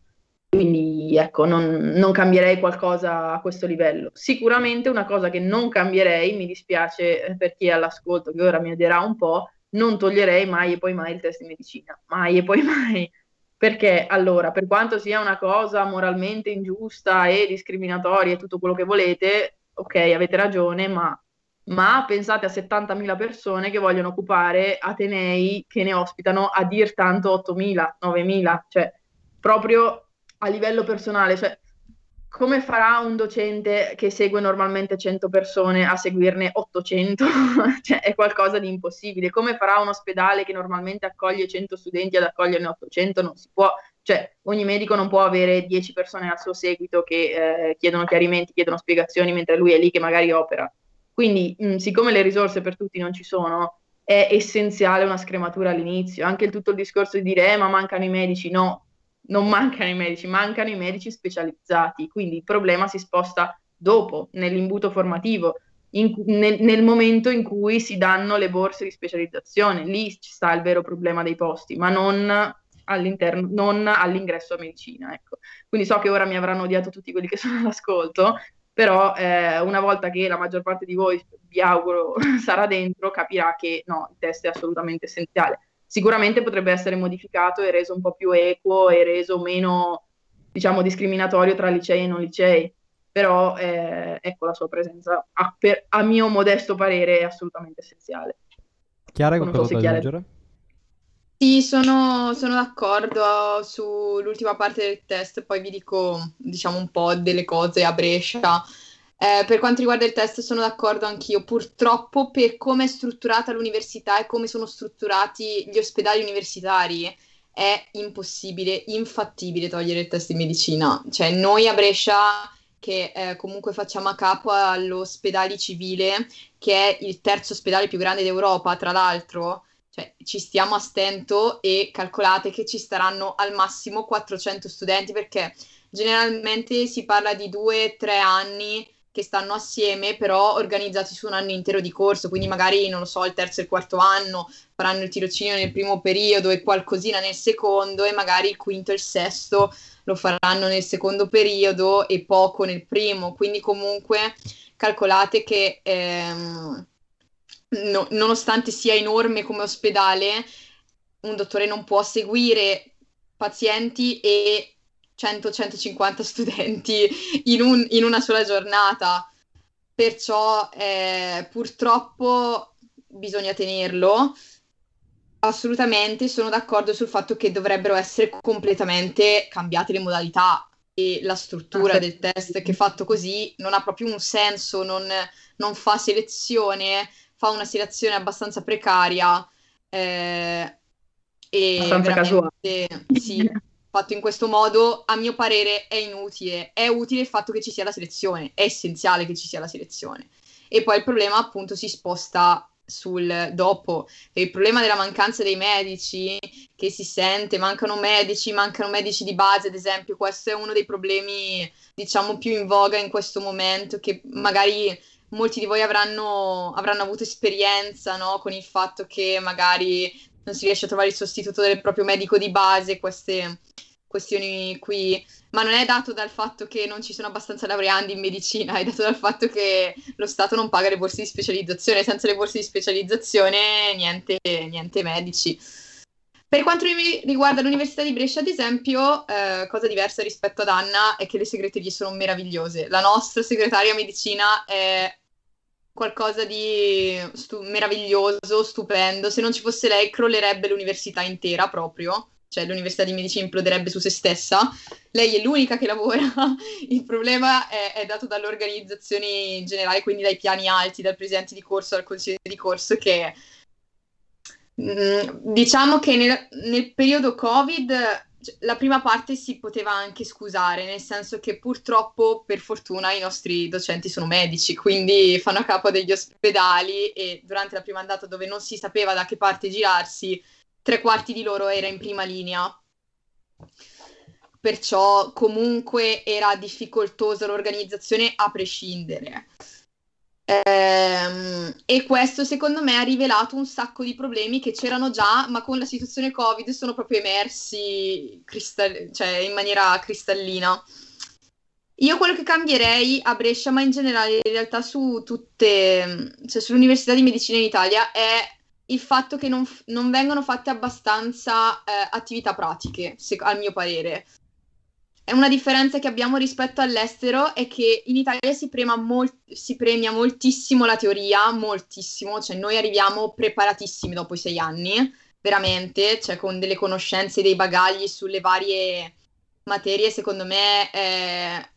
S4: Quindi ecco, non, non cambierei qualcosa a questo livello. Sicuramente una cosa che non cambierei, mi dispiace eh, per chi è all'ascolto che ora mi odierà un po', non toglierei mai e poi mai il test di medicina, mai e poi *laughs* mai. Perché allora, per quanto sia una cosa moralmente ingiusta e discriminatoria e tutto quello che volete, ok, avete ragione, ma ma pensate a 70.000 persone che vogliono occupare Atenei che ne ospitano a dir tanto 8.000, 9.000, cioè proprio a livello personale, cioè come farà un docente che segue normalmente 100 persone a seguirne 800? *laughs* cioè, è qualcosa di impossibile. Come farà un ospedale che normalmente accoglie 100 studenti ad accoglierne 800? Non si può. Cioè, ogni medico non può avere 10 persone al suo seguito che eh, chiedono chiarimenti, chiedono spiegazioni, mentre lui è lì che magari opera. Quindi, mh, siccome le risorse per tutti non ci sono, è essenziale una scrematura all'inizio. Anche tutto il discorso di dire, eh, ma mancano i medici. No, non mancano i medici, mancano i medici specializzati, quindi il problema si sposta dopo, nell'imbuto formativo, in, nel, nel, momento in cui si danno le borse di specializzazione, lì ci sta il vero problema dei posti, ma non all'interno, non all'ingresso a medicina. Ecco. Quindi so che ora mi avranno odiato tutti quelli che sono *laughs* all'ascolto, però eh, una volta che la maggior parte di voi, vi auguro, *laughs* sarà dentro, capirà che no, il test è assolutamente essenziale sicuramente potrebbe essere modificato e reso un po' più equo e reso meno, diciamo, discriminatorio tra licei e non licei. Però eh, ecco la sua presenza, a, per, a, mio modesto parere, è assolutamente essenziale.
S1: Chiara, con cosa da aggiungere?
S3: Sì, sono, sono, d'accordo sull'ultima parte del test, poi vi dico diciamo un po' delle cose a Brescia. Eh, per quanto riguarda il test sono d'accordo anch'io, purtroppo per come è strutturata l'università e come sono strutturati gli ospedali universitari è impossibile, infattibile togliere il test di medicina. Cioè noi a Brescia che eh, comunque facciamo a capo all'ospedale civile, che è il terzo ospedale più grande d'Europa, tra l'altro, cioè, ci stiamo a stento e calcolate che ci staranno al massimo 400 studenti perché generalmente si parla di due, tre anni che stanno assieme, però organizzati su un anno intero di corso, quindi magari, non lo so, il terzo e il quarto anno faranno il tirocinio nel primo periodo e qualcosina nel secondo e magari il quinto e il sesto lo faranno nel secondo periodo e poco nel primo, quindi comunque calcolate che ehm, no, nonostante sia enorme come ospedale, un dottore non può seguire pazienti e 100-150 studenti in, un, in, una sola giornata. Perciò eh, purtroppo bisogna tenerlo. Assolutamente sono d'accordo sul fatto che dovrebbero essere completamente cambiate le modalità e la struttura del test che fatto così non ha proprio un senso, non, non fa selezione, fa una selezione abbastanza precaria. Eh, e abbastanza casuale. Sì, *laughs* fatto in questo modo, a mio parere, è inutile. È utile il fatto che ci sia la selezione, è essenziale che ci sia la selezione. E poi il problema appunto si sposta sul dopo. E il problema della mancanza dei medici che si sente, mancano medici, mancano medici di base, ad esempio, questo è uno dei problemi, diciamo, più in voga in questo momento, che magari molti di voi avranno, avranno avuto esperienza no? con il fatto che magari non si riesce a trovare il sostituto del proprio medico di base, queste questioni qui, ma non è dato dal fatto che non ci sono abbastanza laureandi in medicina, è dato dal fatto che lo Stato non paga le borse di specializzazione, senza le borse di specializzazione niente, niente medici. Per quanto riguarda l'Università di Brescia, ad esempio, eh, cosa diversa rispetto ad Anna è che le segreterie sono meravigliose. La nostra segretaria medicina è qualcosa di stu- meraviglioso, stupendo. Se non ci fosse lei, crollerebbe l'università intera proprio cioè l'università di medicina imploderebbe su se stessa. Lei è l'unica che lavora, *laughs* il problema è, è dato dalle organizzazioni generali, quindi dai piani alti, dal presidente di corso, dal consigliere di corso, che mh, mm, diciamo che nel, nel periodo Covid cioè, la prima parte si poteva anche scusare, nel senso che purtroppo, per fortuna, i nostri docenti sono medici, quindi fanno a capo degli ospedali e durante la prima andata dove non si sapeva da che parte girarsi, tre quarti di loro era in prima linea. Perciò comunque era difficoltosa l'organizzazione a prescindere. Ehm, e questo secondo me ha rivelato un sacco di problemi che c'erano già, ma con la situazione Covid sono proprio emersi cristall- cioè in maniera cristallina. Io quello che cambierei a Brescia, ma in generale in realtà su tutte, cioè sull'Università di Medicina in Italia, è il fatto che non, non vengono fatte abbastanza eh, attività pratiche, se, al mio parere. È una differenza che abbiamo rispetto all'estero è che in Italia si, mol- si, premia moltissimo la teoria, moltissimo, cioè noi arriviamo preparatissimi dopo i sei anni, veramente, cioè con delle conoscenze, dei bagagli sulle varie materie, secondo me è,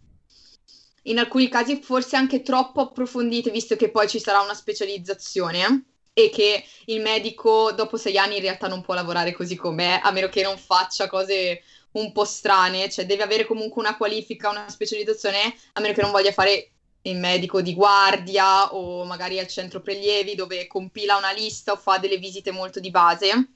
S3: in alcuni casi forse anche troppo approfondite, visto che poi ci sarà una specializzazione e che il medico dopo sei anni in realtà non può lavorare così com'è, a meno che non faccia cose un po' strane, cioè deve avere comunque una qualifica, una specializzazione, a meno che non voglia fare il medico di guardia o magari al centro prelievi dove compila una lista o fa delle visite molto di base.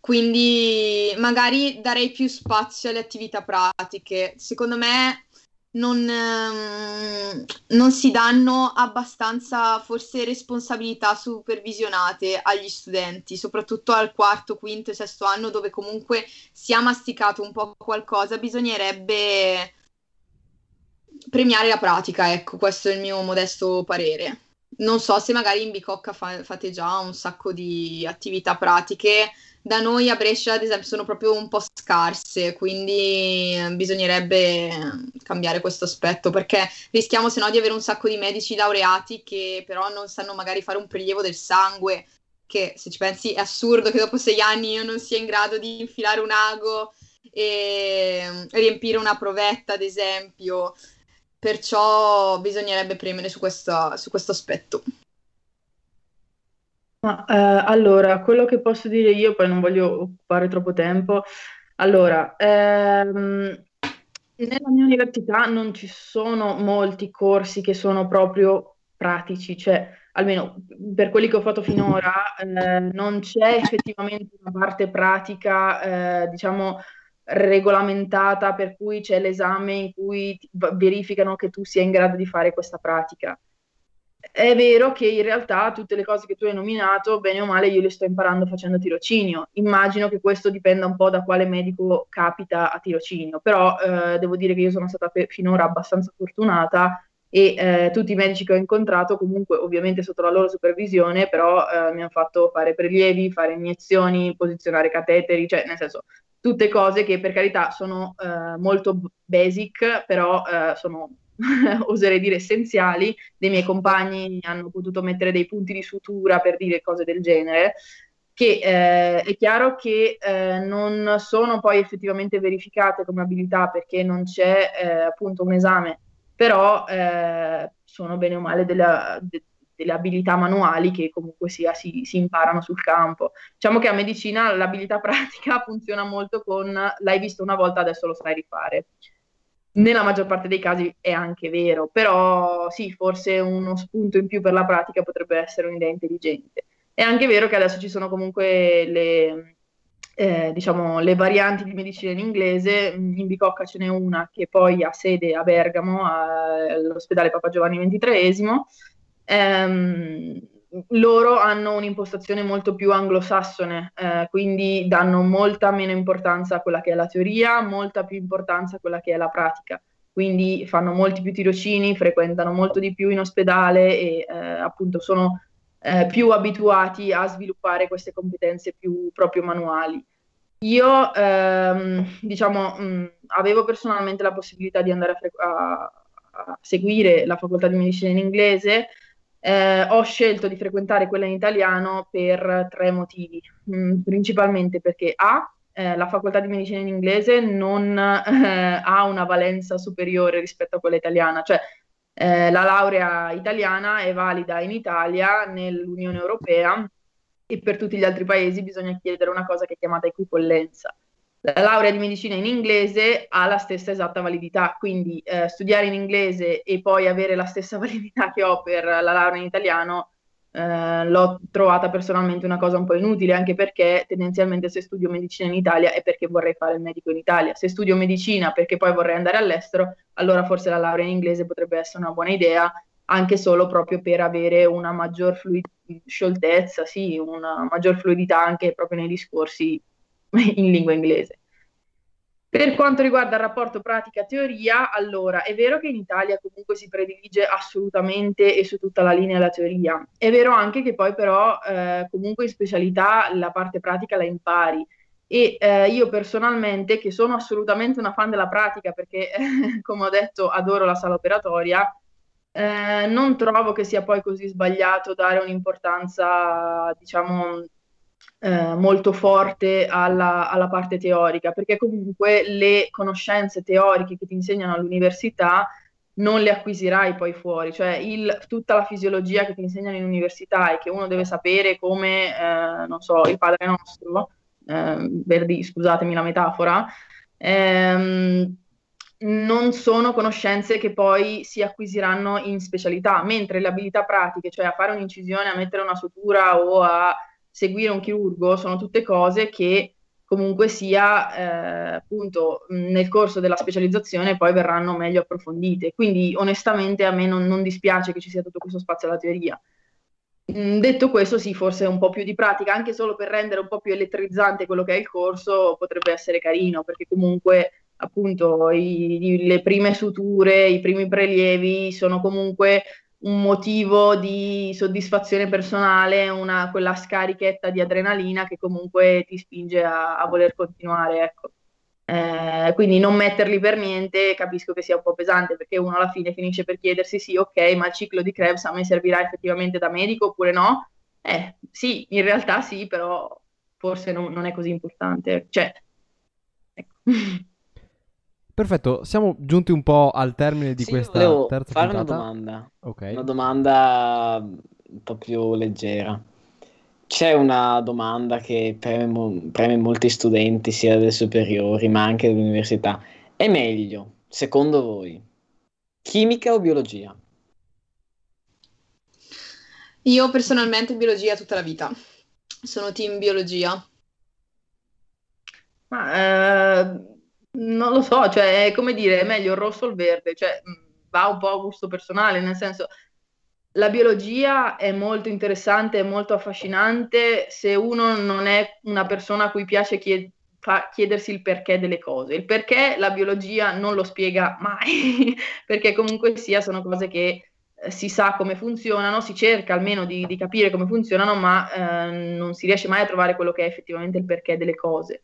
S3: Quindi magari darei più spazio alle attività pratiche. Secondo me non, ehm, non, si danno abbastanza forse responsabilità supervisionate agli studenti, soprattutto al quarto, quinto e sesto anno dove comunque si è masticato un po' qualcosa, bisognerebbe premiare la pratica, ecco, questo è il mio modesto parere. Non so se magari in Bicocca fa- fate già un sacco di attività pratiche da noi a Brescia, ad esempio, sono proprio un po' scarse, quindi bisognerebbe cambiare questo aspetto perché rischiamo se no di avere un sacco di medici laureati che però non sanno magari fare un prelievo del sangue, che se ci pensi è assurdo che dopo sei anni io non sia in grado di infilare un ago e riempire una provetta, ad esempio. Perciò bisognerebbe premere su questo, su questo aspetto.
S4: Ma, eh, allora, quello che posso dire io, poi non voglio occupare troppo tempo. Allora, ehm, nella mia università non ci sono molti corsi che sono proprio pratici, cioè almeno per quelli che ho fatto finora, eh, non c'è effettivamente una parte pratica, eh, diciamo, regolamentata per cui c'è l'esame in cui verificano che tu sia in grado di fare questa pratica. È vero che in realtà tutte le cose che tu hai nominato, bene o male, io le sto imparando facendo tirocinio. Immagino che questo dipenda un po' da quale medico capita a tirocinio, però eh, devo dire che io sono stata pe- finora abbastanza fortunata e eh, tutti i medici che ho incontrato, comunque ovviamente sotto la loro supervisione, però eh, mi hanno fatto fare prelievi, fare iniezioni, posizionare cateteri, cioè nel senso tutte cose che per carità sono eh, molto basic, però eh, sono *laughs* oserei dire essenziali, dei miei compagni hanno potuto mettere dei punti di sutura per dire cose del genere, che eh, è chiaro che eh, non sono poi effettivamente verificate come abilità perché non c'è eh, appunto un esame, però eh, sono bene o male delle, de, delle abilità manuali che comunque sia si, si, imparano sul campo. Diciamo che a medicina l'abilità *laughs* pratica funziona molto con l'hai visto una volta, adesso lo sai rifare nella maggior parte dei casi è anche vero, però sì, forse uno spunto in più per la pratica potrebbe essere un'idea intelligente. È anche vero che adesso ci sono comunque le, eh, diciamo, le varianti di medicina in inglese, in Bicocca ce n'è una che poi ha sede a Bergamo, all'ospedale Papa Giovanni XXIII. Ehm, loro hanno un'impostazione molto più anglosassone, eh, quindi danno molta meno importanza a quella che è la teoria, molta più importanza a quella che è la pratica. Quindi fanno molti più tirocini, frequentano molto di più in ospedale e eh, appunto sono eh, più abituati a sviluppare queste competenze più proprio manuali. Io, ehm, diciamo, mh, avevo personalmente la possibilità di andare a, fre- a, a seguire la facoltà di medicina in inglese, eh, ho scelto di frequentare quella in italiano per tre motivi, mm, principalmente perché A, eh, la facoltà di medicina in inglese non eh, ha una valenza superiore rispetto a quella italiana, cioè eh, la laurea italiana è valida in Italia, nell'Unione Europea e per tutti gli altri paesi bisogna chiedere una cosa che è chiamata equipollenza la laurea di medicina in inglese ha la stessa esatta validità, quindi eh, studiare in inglese e poi avere la stessa *laughs* validità che ho per la laurea in italiano eh, l'ho trovata personalmente una cosa un po' inutile, anche perché tendenzialmente se studio medicina in Italia è perché vorrei fare il medico in Italia. Se studio medicina perché poi vorrei andare all'estero, allora forse la laurea in inglese potrebbe essere una buona idea, anche solo proprio per avere una maggior fluid- scioltezza, sì, una maggior fluidità anche proprio nei discorsi *laughs* in lingua inglese. Per quanto riguarda il rapporto pratica-teoria, allora è vero che in Italia comunque si predilige assolutamente e su tutta la linea la teoria. È vero anche che poi però eh, comunque in specialità la parte pratica la impari. E eh, io personalmente, che sono assolutamente una fan della pratica perché, *laughs* come ho detto, adoro la sala operatoria, eh, non trovo che sia poi così sbagliato dare un'importanza, diciamo, eh, molto forte alla, alla, parte teorica, perché comunque le conoscenze teoriche che ti insegnano all'università non le acquisirai poi fuori, cioè il, tutta la fisiologia che ti insegnano in università e che uno deve sapere come, eh, non so, il Padre Nostro, eh, Verdi, scusatemi la metafora, ehm, non sono conoscenze che poi si acquisiranno in specialità, mentre le abilità pratiche, cioè a fare un'incisione, a mettere una sutura o a seguire un chirurgo, sono tutte cose che comunque sia eh, appunto nel corso della specializzazione poi verranno meglio approfondite. Quindi onestamente a me non, non dispiace che ci sia tutto questo spazio alla teoria. Detto questo, sì, forse un po' più di pratica, anche solo per rendere un po' più elettrizzante quello che è il corso, potrebbe essere carino, perché comunque appunto i, le prime suture, i primi prelievi sono comunque un motivo di soddisfazione personale, una, quella scarichetta di adrenalina che comunque ti spinge a, a voler continuare, ecco. Eh, quindi non metterli per niente capisco che sia un po' pesante perché uno alla fine finisce per chiedersi sì, ok, ma il ciclo di Krebs a me servirà effettivamente da medico oppure no? Eh, sì, in realtà sì, però forse non, non è così importante. Cioè, ecco. *laughs*
S1: Perfetto, siamo giunti un po' al termine di
S2: Sì,
S1: questa
S2: volevo
S1: terza
S2: fare una
S1: puntata.
S2: domanda,
S1: Ok.
S2: una domanda un po' più leggera. C'è una domanda che preme, preme molti studenti, sia delle superiori, ma anche dell'università. È meglio, secondo voi, chimica o biologia?
S3: Io personalmente biologia tutta la vita. Sono team biologia.
S4: Ma eh, non lo so, cioè è come dire, è meglio il rosso o il verde, cioè mh, va un po' a gusto personale, nel senso la biologia è molto interessante, è molto affascinante se uno non è una persona a cui piace chied- chiedersi il perché delle cose. Il perché la biologia non lo spiega mai, *laughs* perché comunque sia sono cose che eh, si sa come funzionano, si cerca almeno di, di capire come funzionano, ma eh, non si riesce mai a trovare quello che è effettivamente il perché delle cose.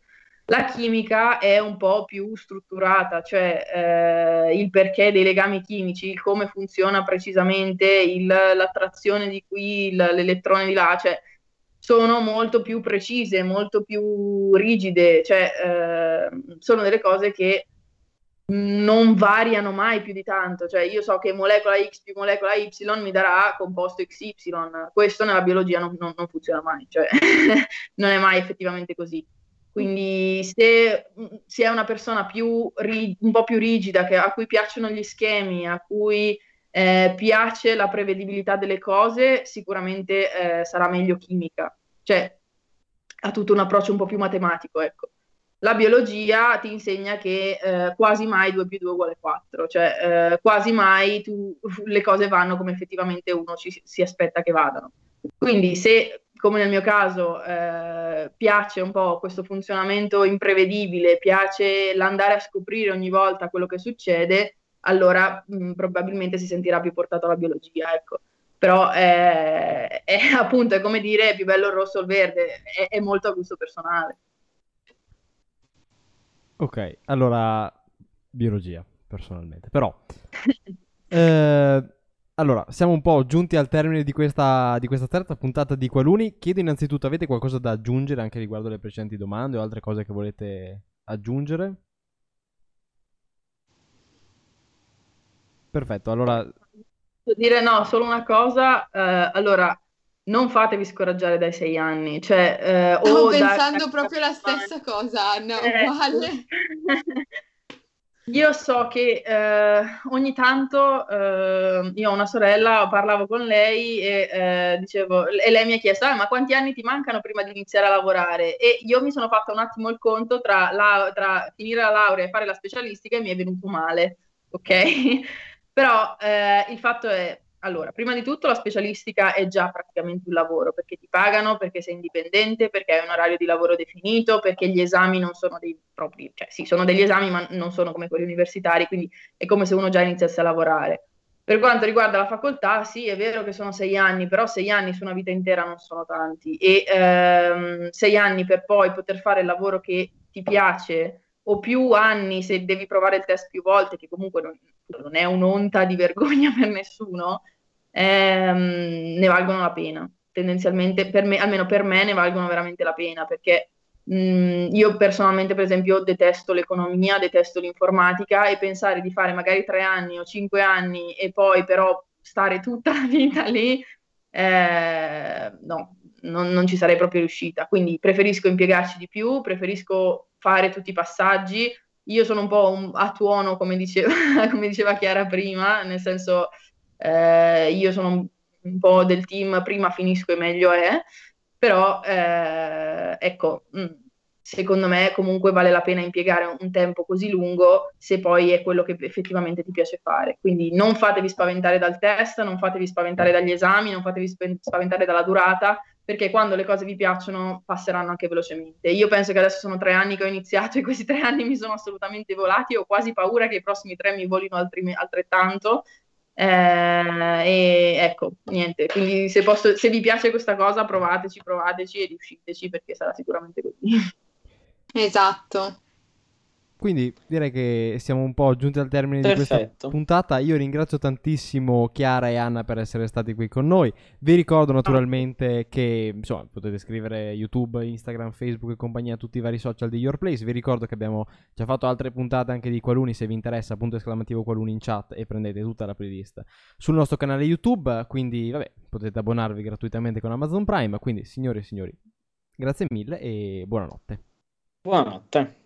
S4: La chimica è un po' più strutturata, cioè eh, il perché dei legami chimici, come funziona precisamente il- l'attrazione di qui, il- l'elettrone di là, cioè sono molto più precise, molto più rigide, cioè eh, sono delle cose che non variano mai più di tanto, cioè io so che molecola X più molecola Y mi darà composto XY, questo nella biologia non, non- non funziona mai, cioè *laughs* non è mai effettivamente così. Quindi se si è una persona più un po' più rigida, che- a cui piacciono gli schemi, a cui eh, piace la prevedibilità delle cose, sicuramente eh, sarà meglio chimica, cioè ha tutto un approccio un po' più matematico, ecco. La biologia ti insegna che eh, quasi mai 2 più 2 uguale 4, cioè eh, quasi mai tu- *laughs* le cose vanno come effettivamente uno ci- si aspetta che vadano. Quindi se, come nel mio caso, eh, piace un po' questo funzionamento imprevedibile, piace l'andare a scoprire ogni volta quello che succede, allora mh, probabilmente si sentirà più portato alla biologia, ecco. Però eh, *laughs* è, appunto è come dire è più bello il rosso o il verde, è, è molto a gusto personale.
S1: Ok, allora biologia, personalmente. Però, *laughs* eh, allora, siamo un po' giunti al termine di questa, di questa terza puntata di Qualuni. Chiedo innanzitutto, avete qualcosa da aggiungere anche riguardo le precedenti domande o altre cose che volete aggiungere? Perfetto, allora,
S4: Posso dire no, solo una cosa, eh, allora non fatevi scoraggiare dai sei anni, cioè eh,
S3: Stavo
S4: o da-
S3: pensando proprio la stessa cosa, Anna,
S4: Eh,
S3: uguale. *laughs*
S4: Io so che eh, ogni tanto eh, io ho una sorella, parlavo con lei e eh, dicevo, e lei mi ha chiesto, "Ah, ma quanti anni ti mancano prima di iniziare a lavorare? E io mi sono fatta un attimo il conto tra, la- tra finire la laurea e fare la specialistica e mi è venuto male, ok? *laughs* Però eh, il fatto è, allora, prima di tutto la specialistica è già praticamente un lavoro perché ti pagano, perché sei indipendente, perché hai un orario di lavoro definito, perché gli esami non sono dei propri, cioè sì, sono degli esami, ma non sono come quelli universitari, quindi è come se uno già iniziasse a lavorare. Per quanto riguarda la facoltà, sì, è vero che sono sei anni, però sei anni su una vita intera non sono tanti e ehm, sei anni per poi poter fare il lavoro che ti piace o più anni se devi provare il test più volte, che comunque non, non è un'onta di vergogna *laughs* per nessuno, ehm, ne valgono la pena. Tendenzialmente, per me, almeno per me, ne valgono veramente la pena perché Mm, io personalmente, per esempio, detesto l'economia, detesto l'informatica e pensare di fare magari tre anni o cinque anni e poi però stare tutta la vita lì, eh, no, non, non, ci sarei proprio riuscita. Quindi preferisco impiegarci di più, preferisco fare tutti i passaggi. Io sono un po' a tuono, come diceva, *laughs* come diceva Chiara prima, nel senso eh, io sono un, po' del team prima finisco e meglio è però eh, ecco, mm, secondo me comunque vale la pena impiegare un tempo così lungo se poi è quello che effettivamente ti piace fare. Quindi non fatevi spaventare dal test, non fatevi spaventare dagli esami, non fatevi spaventare dalla durata, perché quando le cose vi piacciono passeranno anche velocemente. Io penso che adesso sono tre anni che ho iniziato e questi tre anni mi sono assolutamente volati, ho quasi paura che i prossimi tre mi volino altri, altrettanto, eh, e ecco, niente, quindi se, posso, se vi piace questa cosa provateci, provateci e riusciteci perché sarà sicuramente così.
S3: Esatto.
S1: Quindi direi che siamo un po' giunti al termine Perfetto. di questa puntata. Io ringrazio tantissimo Chiara e Anna per essere stati qui con noi. Vi ricordo naturalmente che insomma, potete scrivere YouTube, Instagram, Facebook e compagnia, tutti i vari social di Your Place. Vi ricordo che abbiamo già fatto altre puntate anche di Qualuni. Se vi interessa, punto esclamativo Qualuni in chat e prendete tutta la playlist sul nostro canale YouTube. Quindi, vabbè, potete abbonarvi gratuitamente con Amazon Prime. Quindi, signore e signori, grazie mille e buonanotte.
S2: Buonanotte.